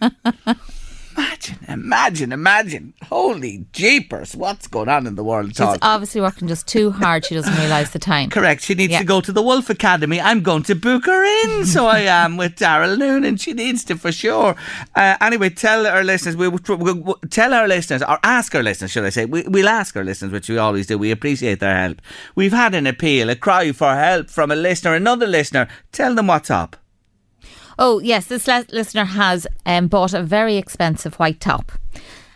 Imagine, imagine, imagine. Holy jeepers. What's going on in the world? She's obviously working just too hard. She doesn't realise the time. Correct. She needs Yeah. to go to the Wolf Academy. I'm going to book her in. so I am with Daryl Noonan. She needs to for sure. Uh, anyway, tell our listeners, we, we, we, tell our listeners, or ask our listeners, should I say? We, we'll ask our listeners, which we always do. We appreciate their help. We've had an appeal, a cry for help from a listener, another listener. Tell them what's up. Oh, yes, this listener has um, bought a very expensive white top.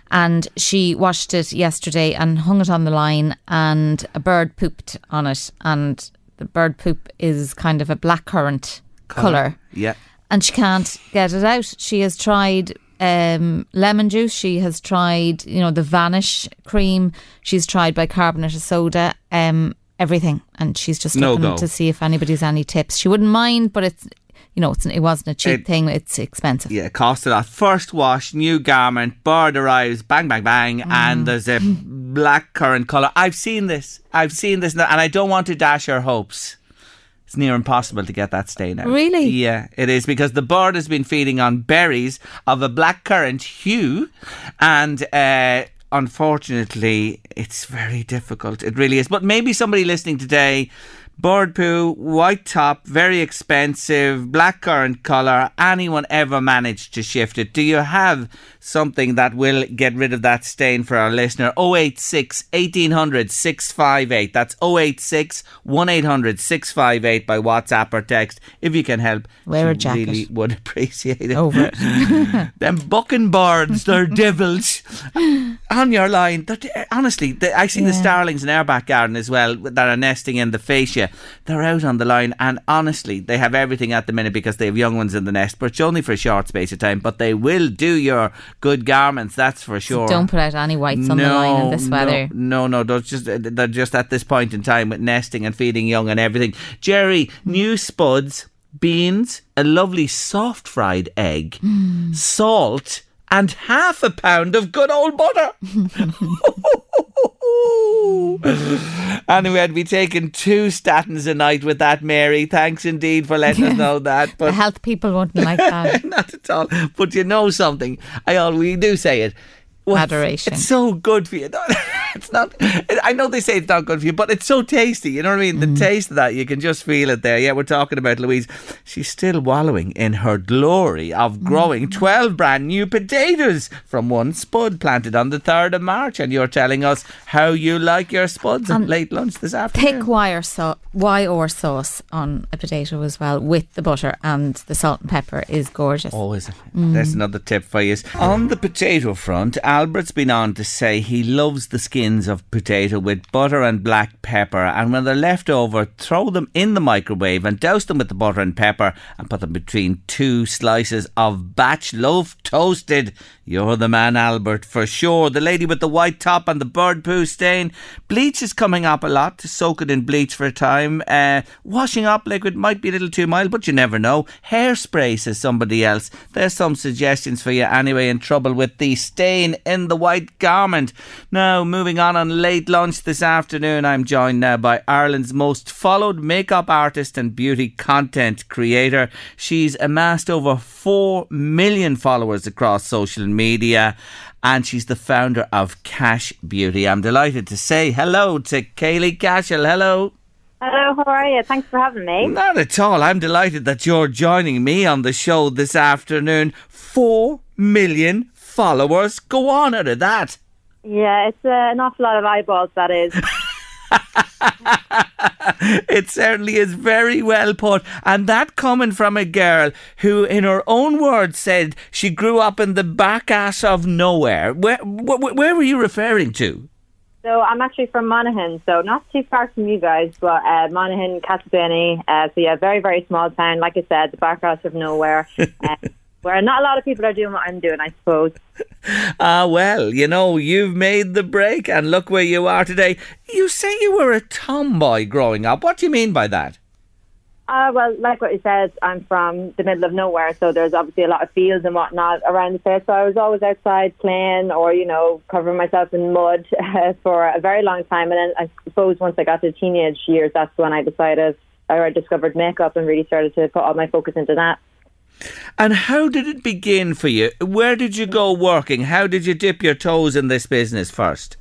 And she washed it yesterday and hung it on the line, and a bird pooped on it. And the bird poop is kind of a blackcurrant colour. Yeah. And she can't get it out. She has tried um, lemon juice. She has tried, you know, the Vanish cream. She's tried bicarbonate of soda. Um, everything, and she's just No looking go. to see if anybody's any tips. She wouldn't mind, but it's, you know, it's, it wasn't a cheap It- thing. It's expensive. Yeah, it cost a lot. First wash, new garment, bird arrives, bang, bang, bang, Mm. and there's a black currant colour. I've seen this. I've seen this, and I don't want to dash your hopes. It's near impossible to get that stain out. Really? Yeah, it is because the bird has been feeding on berries of a black currant hue, and uh, unfortunately, it's very difficult. It really is. But maybe somebody listening today. Bird poo, white top, very expensive, black currant colour. Anyone ever managed to shift it? Do you have something that will get rid of that stain for our listener? 086 1800 658. That's 086 1800 658 by WhatsApp or text if you can help. Wear a jacket. Really would appreciate it. Over it. (laughs) Them bucking birds, they're (laughs) devils on your line. Honestly, I see the Yeah. starlings in our back garden as well that are nesting in the fascia. They're out on the line, and honestly, they have everything at the minute because they have young ones in the nest, but it's only for a short space of time. But they will do your good garments, that's for sure. Don't put out any whites on the line in this weather. No, no, they're just they're just at this point in time with nesting and feeding young and everything. Jerry, new spuds, beans, a lovely soft fried egg, Hmm. salt, and half a pound of good old butter. (laughs) (laughs) anyway, I'd be taking two statins a night with that, Mary. Thanks indeed for letting us know that. The But health people wouldn't like (laughs) that. not at all. But you know something? I always do say it. Well, Adoration. It's so good for you. It's not. I know they say it's not good for you, but it's so tasty. You know what I mean? Mm. The taste of that, you can just feel it there. Yeah, we're talking about Louise. She's still wallowing in her glory of Mm. growing 12 brand new potatoes from one spud planted on the 3rd of March. And you're telling us how you like your spuds at And late lunch this afternoon. Thick wire so- wire sauce on a potato as well with the butter and the salt and pepper is gorgeous. Oh, is it? There's another tip for you. On the potato front, Albert's been on to say he loves the skins of potato with butter and black pepper, and when they're left over, throw them in the microwave and douse them with the butter and pepper and put them between two slices of batch loaf toasted. You're the man, Albert, for sure. The lady with the white top and the bird poo stain. Bleach is coming up a lot soak it in bleach for a time. Uh, washing up liquid might be a little too mild, but you never know. Hairspray, says somebody else. There's some suggestions for you anyway in trouble with the stain in the white garment. Now, moving on on late lunch this afternoon, I'm joined now by Ireland's most followed makeup artist and beauty content creator. She's amassed over 4 million followers across social media and she's the founder of Cash Beauty. I'm delighted to say hello to Keilidh Cashell. Hello. Hello, how are you? Thanks for having me. Not at all. I'm delighted that you're joining me on the show this afternoon. Four million followers. Go on out of that. Yeah, it's uh, an awful lot of eyeballs, that is. (laughs) (laughs) it certainly is very well put. And that coming from a girl who, in her own words, said she grew up in the back ass of nowhere. Where, where, where were you referring to? So I'm actually from Monaghan, so not too far from you guys, but uh, Monaghan, Castleblayney. Uh, so yeah, very very small town. Like I said, the back ass of nowhere, uh, (laughs) where not a lot of people are doing what I'm doing, I suppose. (laughs) Ah, well, you know, you've made the break, and look where you are today. You say you were a tomboy growing up. What do you mean by that? Uh, well, like what you said, I'm from the middle of nowhere, so there's obviously a lot of fields and whatnot around the place. So I was always outside playing or, you know, covering myself in mud uh, (laughs) for a very long time. And then I suppose once I got to teenage years, that's when I decided, or I discovered makeup and really started to put all my focus into that. And how did it begin for you? Where did you go working? How did you dip your toes in this business first?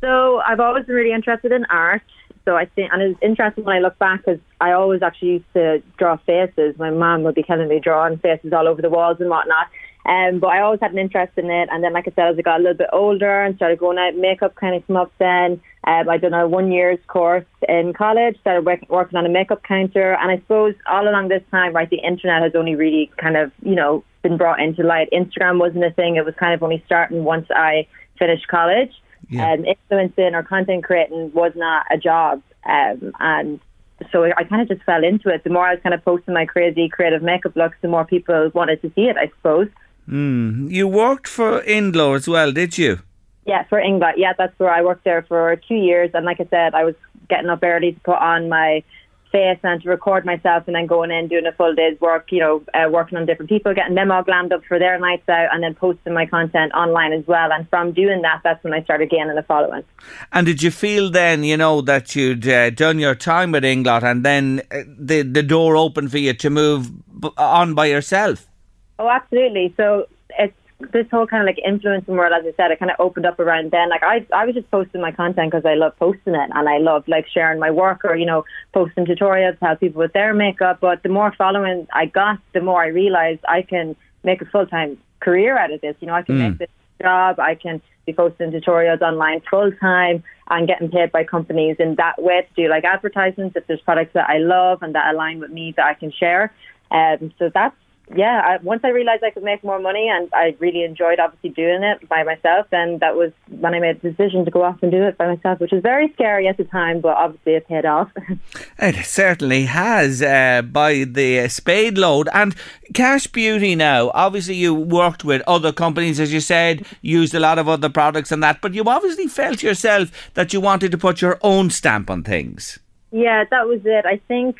So I've always been really interested in art. So I think, and it's interesting when I look back because I always actually used to draw faces. My mom would be telling me drawing faces all over the walls and whatnot. Um, but I always had an interest in it. And then, like I said, as I got a little bit older and started going out, makeup kind of came up then. Um, I done a one year's course in college, started work, working on a makeup counter. And I suppose all along this time, right, the internet has only really kind of, you know, been brought into light. Instagram wasn't a thing. It was kind of only starting once I finished college. Yeah. Um, influencing or content creating was not a job. Um, and so I kind of just fell into it. The more I was kind of posting my crazy creative makeup looks, the more people wanted to see it, I suppose. Mm. You worked for Inglot as well, did you? Yeah, for Inglot. Yeah, that's where I worked there for two years. And like I said, I was getting up early to put on my face and to record myself and then going in doing a full day's work, you know, uh, working on different people, getting them all glammed up for their nights out and then posting my content online as well. And from doing that, that's when I started gaining a following. And did you feel then, you know, that you'd uh, done your time with Inglot and then uh, the, the door opened for you to move on by yourself? Oh, absolutely. So it's this whole kind of like influencing world, as I said, it kind of opened up around then. Like I, I was just posting my content because I love posting it, and I love like sharing my work or you know posting tutorials to help people with their makeup. But the more following I got, the more I realized I can make a full time career out of this. You know, I can Mm. make this job. I can be posting tutorials online full time and getting paid by companies in that way to do like advertisements if there's products that I love and that align with me that I can share. Um, so that's yeah. I, once I realized I could make more money and I really enjoyed obviously doing it by myself, then that was when I made the decision to go off and do it by myself, which was very scary at the time, but obviously it paid off. (laughs) It certainly has uh, by the spade load. And Cash Beauty now, obviously you worked with other companies, as you said, used a lot of other products and that, but you obviously felt yourself that you wanted to put your own stamp on things. Yeah, that was it. I think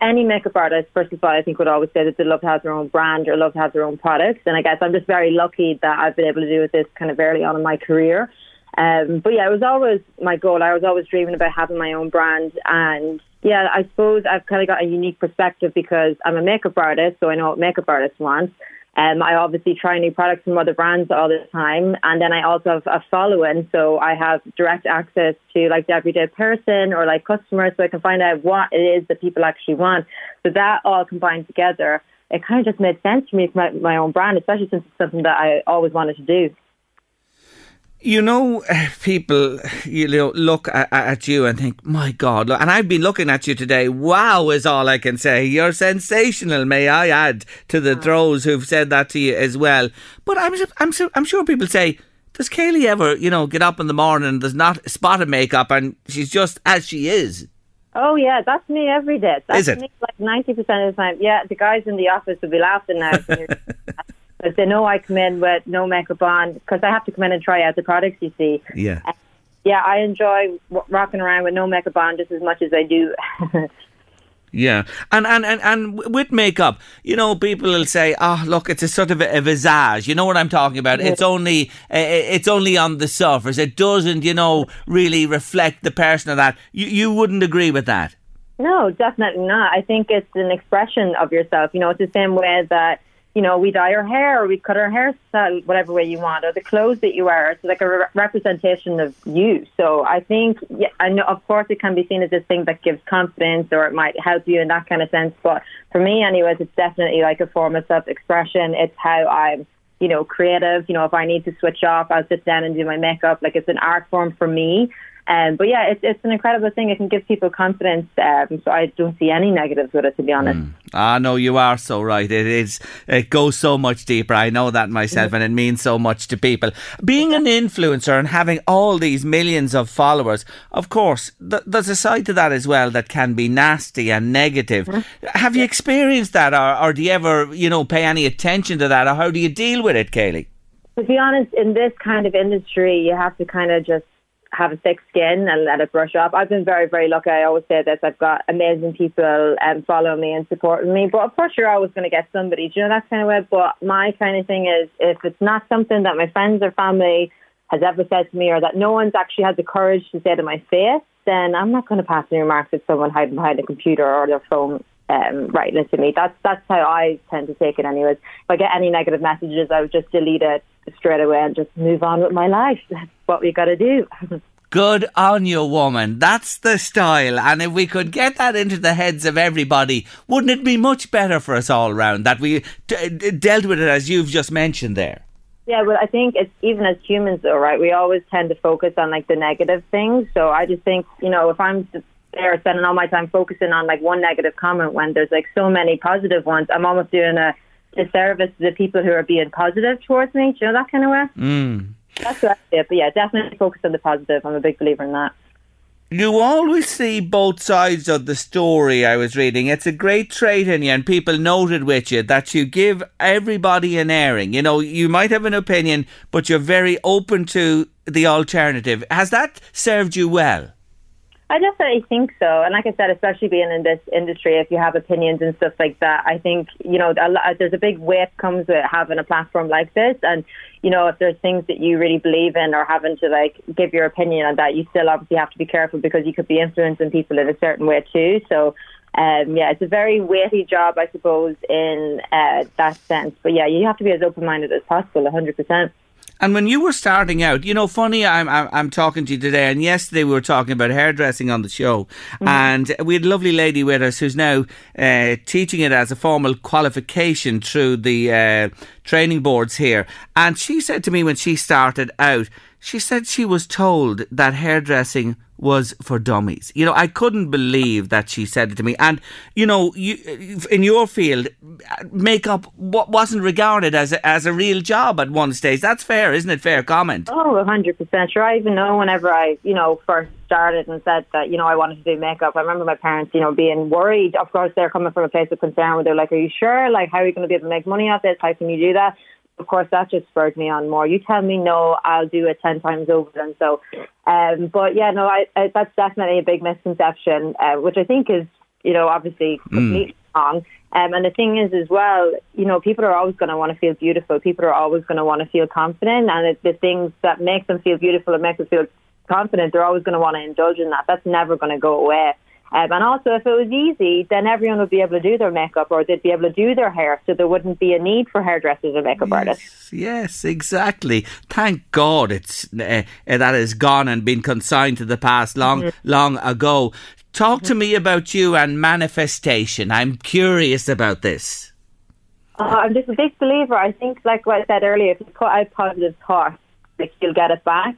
any makeup artist, first of all, I think would always say that they love to have their own brand or love to have their own products. And I guess I'm just very lucky that I've been able to do with this kind of early on in my career. Um, but yeah, it was always my goal. I was always dreaming about having my own brand. And yeah, I suppose I've kind of got a unique perspective because I'm a makeup artist, so I know what makeup artists want. Um, I obviously try new products from other brands all the time, and then I also have a following, so I have direct access to like the everyday person or like customers, so I can find out what it is that people actually want. So that all combined together, it kind of just made sense for me for my, my own brand, especially since it's something that I always wanted to do. You know, (laughs) people, you know, look at, at you and think, my God, look, and I've been looking at you today. Wow, is all I can say. You're sensational, may I add to the ah. throws who've said that to you as well. But I'm, I'm, I'm sure people say, does Keilidh ever, you know, get up in the morning and there's not a spot of makeup and she's just as she is? Oh yeah, that's me every day. That's Is it? me like ninety percent of the time. Yeah, the guys in the office will be laughing now. (laughs) Because they know I come in with no makeup on because I have to come in and try out the products. You see, Yeah. yeah, I enjoy w- rocking around with no makeup on just as much as I do. (laughs) Yeah, and and and and with makeup, you know, people will say, "Ah, look, it's a sort of a, a visage." You know what I'm talking about? It's only uh, it's only on the surface. It doesn't, you know, really reflect the person of that. You you wouldn't agree with that? No, definitely not. I think it's an expression of yourself. You know, it's the same way that you know, we dye our hair or we cut our hairstyle whatever way you want, or the clothes that you wear. It's like a re- representation of you. So I think, yeah, I know, of course, it can be seen as this thing that gives confidence or it might help you in that kind of sense. But for me, anyways, it's definitely like a form of self expression. It's how I'm, you know, creative. You know, if I need to switch off, I'll sit down and do my makeup. Like it's an art form for me. Um, but yeah, it's, it's an incredible thing. It can give people confidence. Um, so I don't see any negatives with it, to be honest. Ah, no, you are so right. It is. It goes so much deeper. I know that myself, and it means so much to people. Being an influencer and having all these millions of followers, of course, th- there's a side to that as well that can be nasty and negative. Have you experienced that, or, or do you ever, you know, pay any attention to that, or how do you deal with it, Keilidh? To be honest, in this kind of industry, you have to kind of just have a thick skin and let it brush up. I've been very, very lucky. I always say this. I've got amazing people um, following me and supporting me. But of course, you're always going to get somebody. Do you know that kind of way? But my kind of thing is if it's not something that my friends or family has ever said to me or that no one's actually had the courage to say to my face, then I'm not going to pass any remarks at someone hiding behind a computer or their phone um, it to me. That's that's how I tend to take it anyways. If I get any negative messages, I would just delete it straight away and just move on with my life. (laughs) That's what we got to do. (laughs) Good on you, woman. That's the style. And if we could get that into the heads of everybody, wouldn't it be much better for us all round that we d- d- dealt with it as you've just mentioned there? Yeah, but I think it's even as humans though, right? We always tend to focus on like the negative things. So I just think, you know, if I'm there spending all my time focusing on like one negative comment when there's like so many positive ones, I'm almost doing a disservice to the people who are being positive towards me. Do you know that kind of way? Mm. That's what I say. But yeah, definitely focus on the positive. I'm a big believer in that. You always see both sides of the story, I was reading. It's a great trait in you, and people noted with you that you give everybody an airing. You know, you might have an opinion, but you're very open to the alternative. Has that served you well? I definitely think so. And like I said, especially being in this industry, if you have opinions and stuff like that, I think, you know, a lot, there's a big weight comes with having a platform like this. And, you know, if there's things that you really believe in or having to like give your opinion on that, you still obviously have to be careful because you could be influencing people in a certain way too. So, um, yeah, it's a very weighty job, I suppose, in uh, that sense. But yeah, you have to be as open minded as possible, 100%. And when you were starting out, you know, funny, I'm, I'm, I'm talking to you today, and yesterday we were talking about hairdressing on the show, Mm-hmm. and we had a lovely lady with us who's now uh, teaching it as a formal qualification through the uh, training boards here. And she said to me when she started out, she said she was told that hairdressing was for dummies. You know, I couldn't believe that she said it to me. And you know, you in your field, makeup wa- wasn't regarded as a, as a real job at one stage. That's fair, isn't it? Fair comment. Oh, hundred percent. Sure. I even know whenever I, you know, first started and said that, you know, I wanted to do makeup. I remember my parents, you know, being worried. Of course, they're coming from a place of concern where they're like, "Are you sure? Like, how are you going to be able to make money off this? How can you do that?" Of course, that just spurred me on more. You tell me no, I'll do it ten times over. And so, um, but yeah, no, I, I, that's definitely a big misconception, uh, which I think is, you know, obviously completely wrong. Um, and the thing is, as well, you know, people are always going to want to feel beautiful. People are always going to want to feel confident, and it's the things that make them feel beautiful and make them feel confident, they're always going to want to indulge in that. That's never going to go away. Um, and also, if it was easy, then everyone would be able to do their makeup or they'd be able to do their hair, so there wouldn't be a need for hairdressers or makeup artists. Yes, exactly. Thank God it's uh, that is gone and been consigned to the past long, long ago. Talk to me about you and manifestation. I'm curious about this. Uh, I'm just a big believer. I think, like what I said earlier, if you put out positive thoughts, like you'll get it back.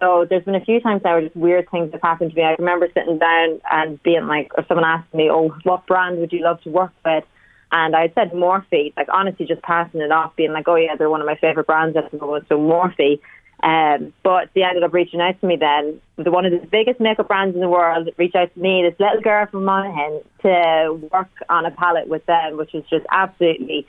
So there's been a few times now where just weird things have happened to me. I remember sitting down and being like, or someone asked me, "Oh, what brand would you love to work with?" And I said Morphe, like honestly, just passing it off, being like, "Oh yeah, they're one of my favorite brands at the moment." So Morphe. Um, but they ended up reaching out to me then. The one of the biggest makeup brands in the world reached out to me, this little girl from Monaghan, to work on a palette with them, which was just absolutely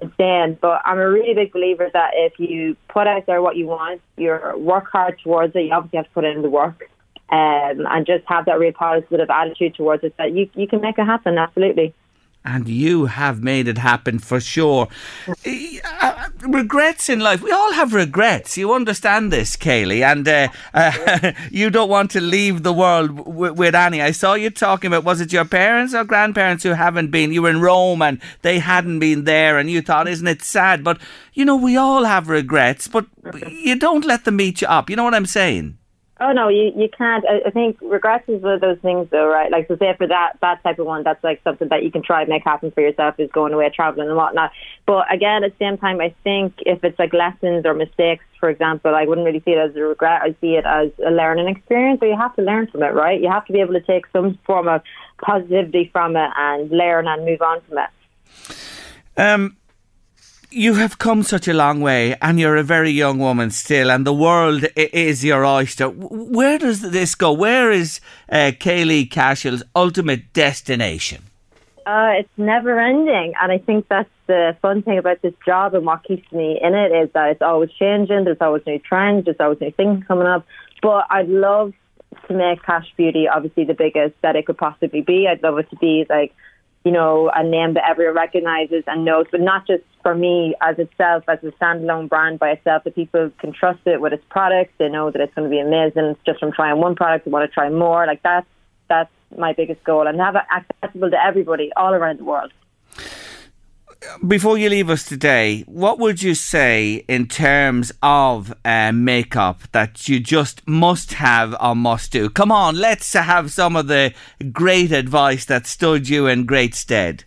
insane. But I'm a really big believer that if you put out there what you want, you work hard towards it. You obviously have to put in the work, um, and just have that real positive attitude towards it. That you you can make it happen. Absolutely. And you have made it happen for sure. uh, regrets in life. We all have regrets. You understand this, Keilidh, and uh, uh, (laughs) you don't want to leave the world w- with Annie. I saw you talking about was it your parents or grandparents who haven't been? You were in Rome and they hadn't been there, and you thought, isn't it sad? But you know, we all have regrets, but you don't let them eat you up. You know what I'm saying? Oh no, you you can't. I, I think regrets is one of those things, though, right? Like so, say for that that type of one, that's like something that you can try and make happen for yourself is going away traveling and whatnot. But again, at the same time, I think if it's like lessons or mistakes, for example, I wouldn't really see it as a regret. I see it as a learning experience. So you have to learn from it, right? You have to be able to take some form of positivity from it and learn and move on from it. Um, you have come such a long way, and you're a very young woman still, and the world is your oyster. Where does this go? Where is uh, Keilidh Cashell's ultimate destination? Uh, it's never ending, and I think that's the fun thing about this job and what keeps me in it is that it's always changing. There's always new trends. There's always new things coming up. But I'd love to make Cash Beauty obviously the biggest that it could possibly be. I'd love it to be like you know a name that everyone recognizes and knows, but not just for me as itself as a standalone brand by itself. That people can trust it with its products. They know that it's going to be amazing. It's just from trying one product, they want to try more. Like that's that's my biggest goal, and have it accessible to everybody all around the world. Before you leave us today, what would you say in terms of uh, makeup that you just must have or must do? Come on, let's have some of the great advice that stood you in great stead.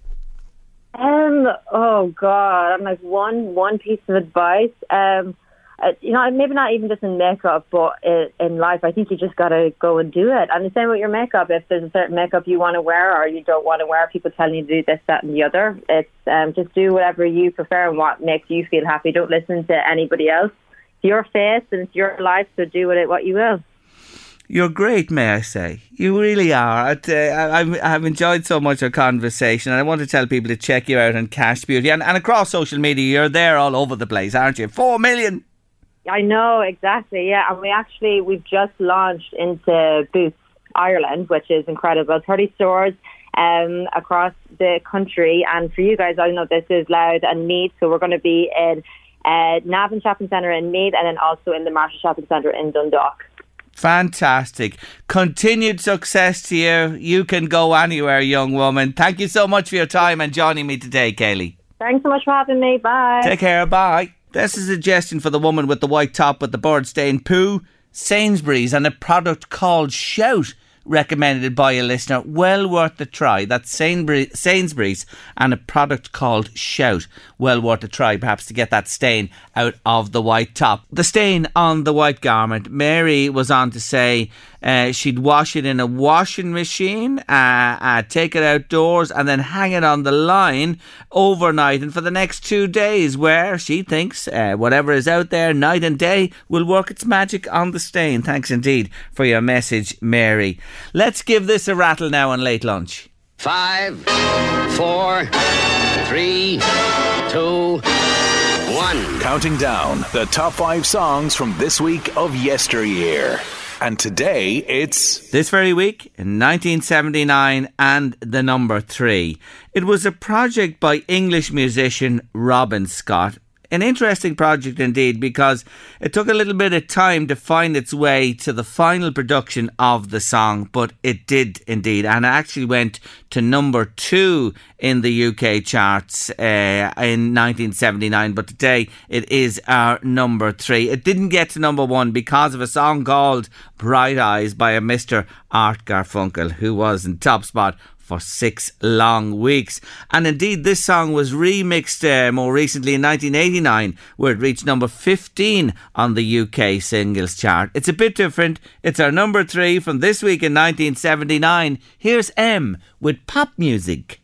Um. Oh God. I'm like one one piece of advice. Um. Uh, you know, maybe not even just in makeup, but in, life. I think you just got to go and do it. And the same with your makeup. If there's a certain makeup you want to wear or you don't want to wear, people telling you to do this, that, and the other. It's um, just do whatever you prefer and what makes you feel happy. Don't listen to anybody else. It's your face and it's your life, so do with it what you will. You're great, may I say. You really are. Uh, I- I've, I've enjoyed so much our conversation, and I want to tell people to check you out on Cash Beauty. And, and across social media, you're there all over the place, aren't you? Four million. I know exactly, yeah. And we actually we've just launched into Boots Ireland, which is incredible. Thirty stores um, across the country, and for you guys, I know this is Louth and Meath, so we're going to be in uh, Navan Shopping Centre in Meath, and then also in the Marshes Shopping Centre in Dundalk. Fantastic. Continued success to you. You can go anywhere, young woman. Thank you so much for your time and joining me today, Keilidh. Thanks so much for having me. Bye. Take care. Bye. That's a suggestion for the woman with the white top with the bird stained poo. Sainsbury's and a product called Shout, recommended by a listener. Well worth the try. That's Sainsbury's and a product called Shout. Well worth a try, perhaps to get that stain out of the white top. The stain on the white garment. Mary was on to say uh, she'd wash it in a washing machine, uh, uh, take it outdoors, and then hang it on the line overnight and for the next two days, where she thinks uh, whatever is out there night and day will work its magic on the stain. Thanks indeed for your message, Mary. Let's give this a rattle now on late lunch. Five, four, three, two, one. Counting down the top five songs from this week of yesteryear. And today it's. This very week, in 1979, and the number three. It was a project by English musician Robin Scott. An interesting project indeed because it took a little bit of time to find its way to the final production of the song, but it did indeed, and it actually went to number two in the UK charts uh, in 1979. But today it is our number three. It didn't get to number one because of a song called "Bright Eyes" by a Mr. Art Garfunkel, who was in top spot for six long weeks. And indeed, this song was remixed uh, more recently in 1989, where it reached number 15 on the UK singles chart. It's a bit different. It's our number three from this week in 1979. Here's M with pop music.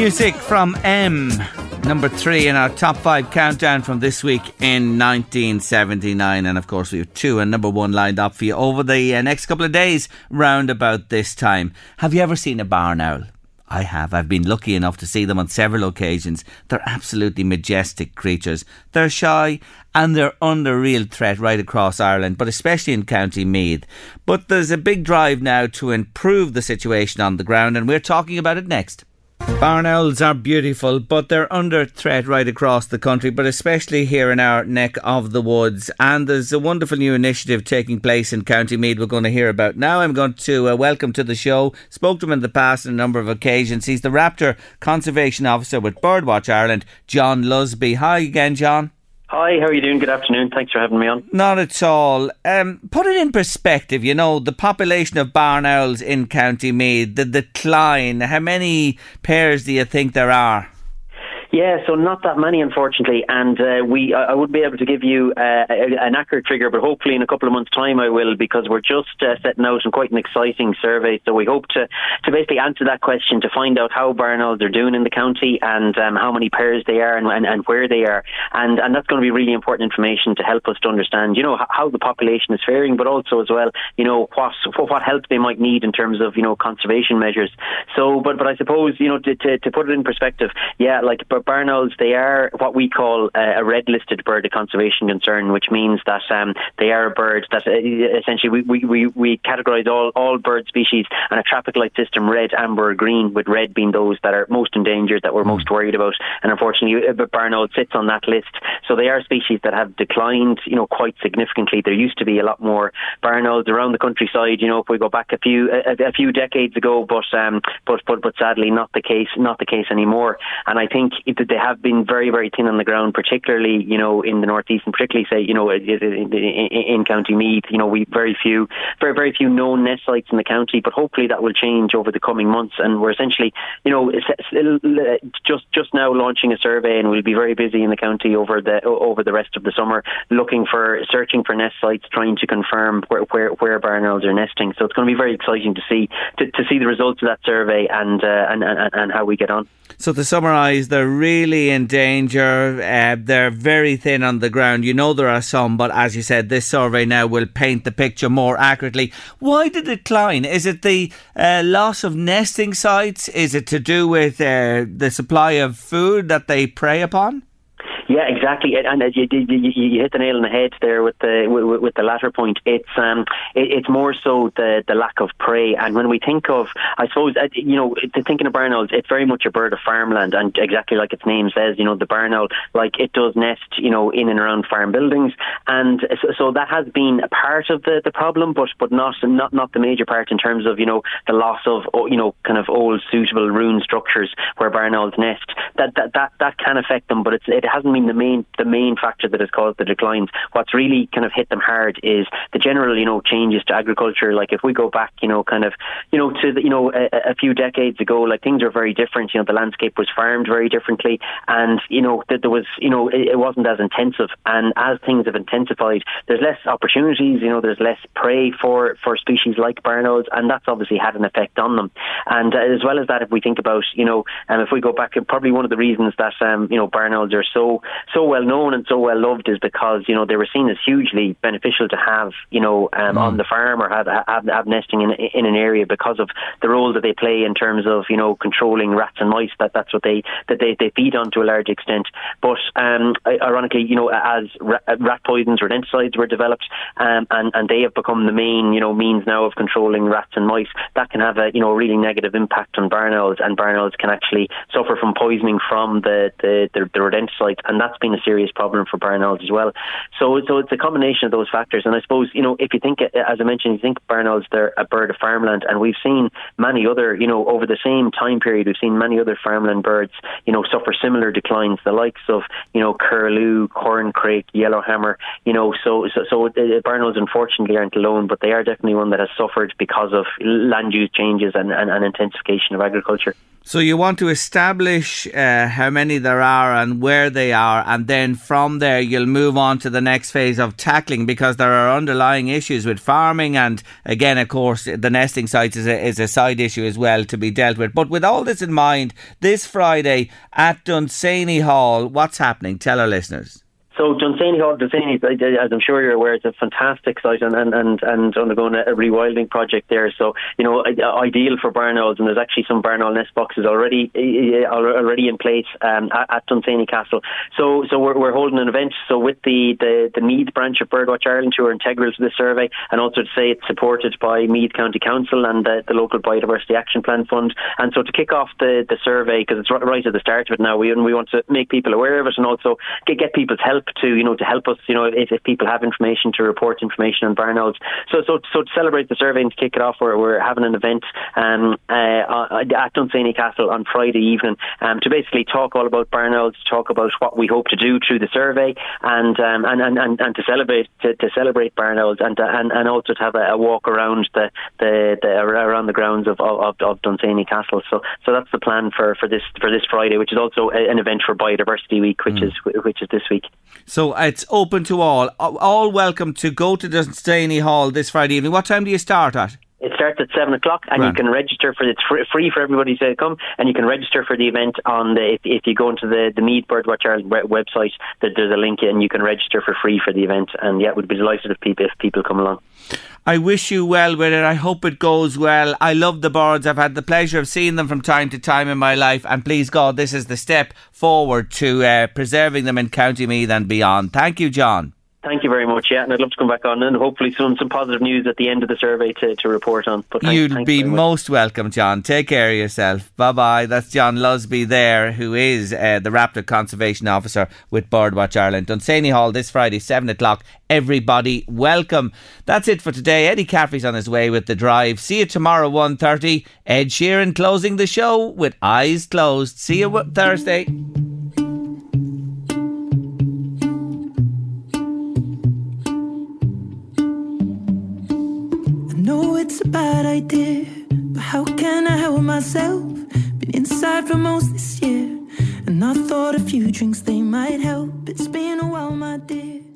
Music from M Number three in our top five countdown from this week in 1979. And of course, we have two and number one lined up for you over the uh, next couple of days, round about this time. Have you ever seen a barn owl? I have. I've been lucky enough to see them on several occasions. They're absolutely majestic creatures. They're shy and they're under real threat right across Ireland, but especially in County Meath. But there's a big drive now to improve the situation on the ground, and we're talking about it next. Barn owls are beautiful, but they're under threat right across the country, but especially here in our neck of the woods. And there's a wonderful new initiative taking place in County Meath we're going to hear about now. I'm going to uh, welcome to the show, spoke to him in the past on a number of occasions. He's the Raptor Conservation Officer with Birdwatch Ireland, John Lusby. Hi again, John. Hi, how are you doing? Good afternoon. Thanks for having me on. Not at all. Um, put it in perspective, you know, the population of barn owls in County Meath, the decline, how many pairs do you think there are? Yeah, so not that many, unfortunately, and uh, we I would be able to give you uh, an accurate figure, but hopefully in a couple of months' time I will, because we're just uh, setting out in quite an exciting survey. So we hope to to basically answer that question to find out how barn owls are doing in the county and um, how many pairs they are and, and, and where they are, and and that's going to be really important information to help us to understand, you know, how the population is faring, but also as well, you know, what what help they might need in terms of you know conservation measures. So, but but I suppose you know to to, to put it in perspective, yeah, like barn owls, they are what we call a red listed bird of conservation concern, which means that um, they are a bird that uh, essentially we, we, we, we categorise all, all bird species on a traffic light system red, amber, green, with red being those that are most endangered, that we're most worried about. And unfortunately, uh, barn owl sits on that list. So they are species that have declined, you know, quite significantly. There used to be a lot more barn owls around the countryside, you know, if we go back a few a, a few decades ago, but um, but but but sadly not the case, not the case anymore. And I think they have been very, very thin on the ground, particularly, you know, in the northeast, and particularly, say, you know, in County Meath. You know, we very few, very, very few known nest sites in the county, but hopefully that will change over the coming months. And we're essentially, you know, just just now launching a survey, and we'll be very busy in the county over the over the rest of the summer, looking for searching for nest sites, trying to confirm where where, where barn owls are nesting. So it's going to be very exciting to see to, to see the results of that survey and, uh, and and and how we get on. So to summarise, they're really in danger. Uh, they're very thin on the ground. You know there are some, but as you said, this survey now will paint the picture more accurately. Why the decline? Is it the uh, loss of nesting sites? Is it to do with uh, the supply of food that they prey upon? Yeah, exactly, and you, you, you, hit the nail on the head there with the with, with the latter point. It's um, it, it's more so the the lack of prey, and when we think of, I suppose, uh, you know, thinking of barn owls, it's very much a bird of farmland, and exactly like its name says, you know, the barn owl, like it does nest, you know, in and around farm buildings, and so, so that has been a part of the, the problem, but but not not not the major part in terms of you know the loss of you know kind of old suitable ruin structures where barn owls nest. That that that that can affect them, but it's it hasn't been been the main the main factor that has caused the declines. What's really kind of hit them hard is the general, you know, changes to agriculture. Like if we go back, you know, kind of, you know, to the, you know a, a few decades ago, like things are very different. You know, the landscape was farmed very differently, and you know that there was, you know, it, it wasn't as intensive. And as things have intensified, there's less opportunities. You know, there's less prey for for species like barn owls, and that's obviously had an effect on them. And uh, as well as that, if we think about, you know, um, if we go back, probably one of the reasons that um, you know barn owls are so so well known and so well loved is because you know they were seen as hugely beneficial to have you know um, mm. on the farm or have, have have nesting in in an area because of the role that they play in terms of you know controlling rats and mice. That that's what they that they, they feed on to a large extent. But um, ironically, you know, as rat poisons, rodenticides were developed, um, and and they have become the main you know means now of controlling rats and mice. That can have a you know really negative impact on barn owls, and barn owls can actually suffer from poisoning from the the, the, the rodenticides, and that's been a serious problem for barn owls as well. So, so it's a combination of those factors. And I suppose, you know, if you think, as I mentioned, you think barn owls, they're a bird of farmland. And we've seen many other, you know, over the same time period, we've seen many other farmland birds, you know, suffer similar declines, the likes of, you know, curlew, corncrake, yellowhammer, you know, so, so, so barn owls unfortunately aren't alone, but they are definitely one that has suffered because of land use changes and, and, and intensification of agriculture. So you want to establish uh, how many there are and where they are, and then from there you'll move on to the next phase of tackling because there are underlying issues with farming, and again, of course, the nesting sites is a, is a side issue as well to be dealt with. But with all this in mind, this Friday at Dunsany Hall, what's happening? Tell our listeners. So Dunsany Hall, Dunsany, as I'm sure you're aware, it's a fantastic site and and and, and undergoing a rewilding project there. So you know, ideal for barn owls, and there's actually some barn owl nest boxes already already in place um, at, at Castle. So so we're, we're holding an event. So with the the, the Meath branch of Birdwatch Ireland, who are integral to this survey, and also to say it's supported by Meath County Council and the, the local Biodiversity Action Plan Fund. And so to kick off the the survey, because it's right at the start of it now, we we want to make people aware of it and also get get people's help to you know to help us you know if, if people have information to report information on barn owls. So so so to celebrate the survey and to kick it off, we're, we're having an event um, uh, at Dunsany Castle on Friday evening um, to basically talk all about barn owls, talk about what we hope to do through the survey, and um, and, and, and, and to celebrate to, to celebrate barn owls and and, and also to have a, a walk around the, the, the around the grounds of of, of Dunsany Castle. So so that's the plan for, for this for this Friday, which is also an event for Biodiversity Week, which mm. is which is this week. So it's open to all. All welcome to go to the Dunsany Hall this Friday evening. What time do you start at? It starts at seven o'clock, and you can register for it's free for everybody to come, and you can register for the event on the if, if you go into the the Meath Birdwatch Ireland website, there's a link, and you can register for free for the event. And yeah, we'd be delighted if people if people come along. I wish you well with it. I hope it goes well. I love the birds. I've had the pleasure of seeing them from time to time in my life, and please God, this is the step forward to uh, preserving them in County Meath and beyond. Thank you, John. Thank you very much. Yeah, and I'd love to come back on and hopefully some some positive news at the end of the survey to, to report on. But thanks, you'd be most welcome, John. Take care of yourself. Bye bye. That's John Lusby there, who is uh, the Raptor Conservation Officer with Birdwatch Ireland. Dunsany Hall this Friday, seven o'clock. Everybody, welcome. That's it for today. Eddie Caffrey's on his way with the drive. See you tomorrow, 1.30. Ed Sheeran closing the show with eyes closed. See you Thursday. Know it's a bad idea, but how can I help myself? Been inside for most this year, and I thought a few drinks they might help. It's been a while, my dear.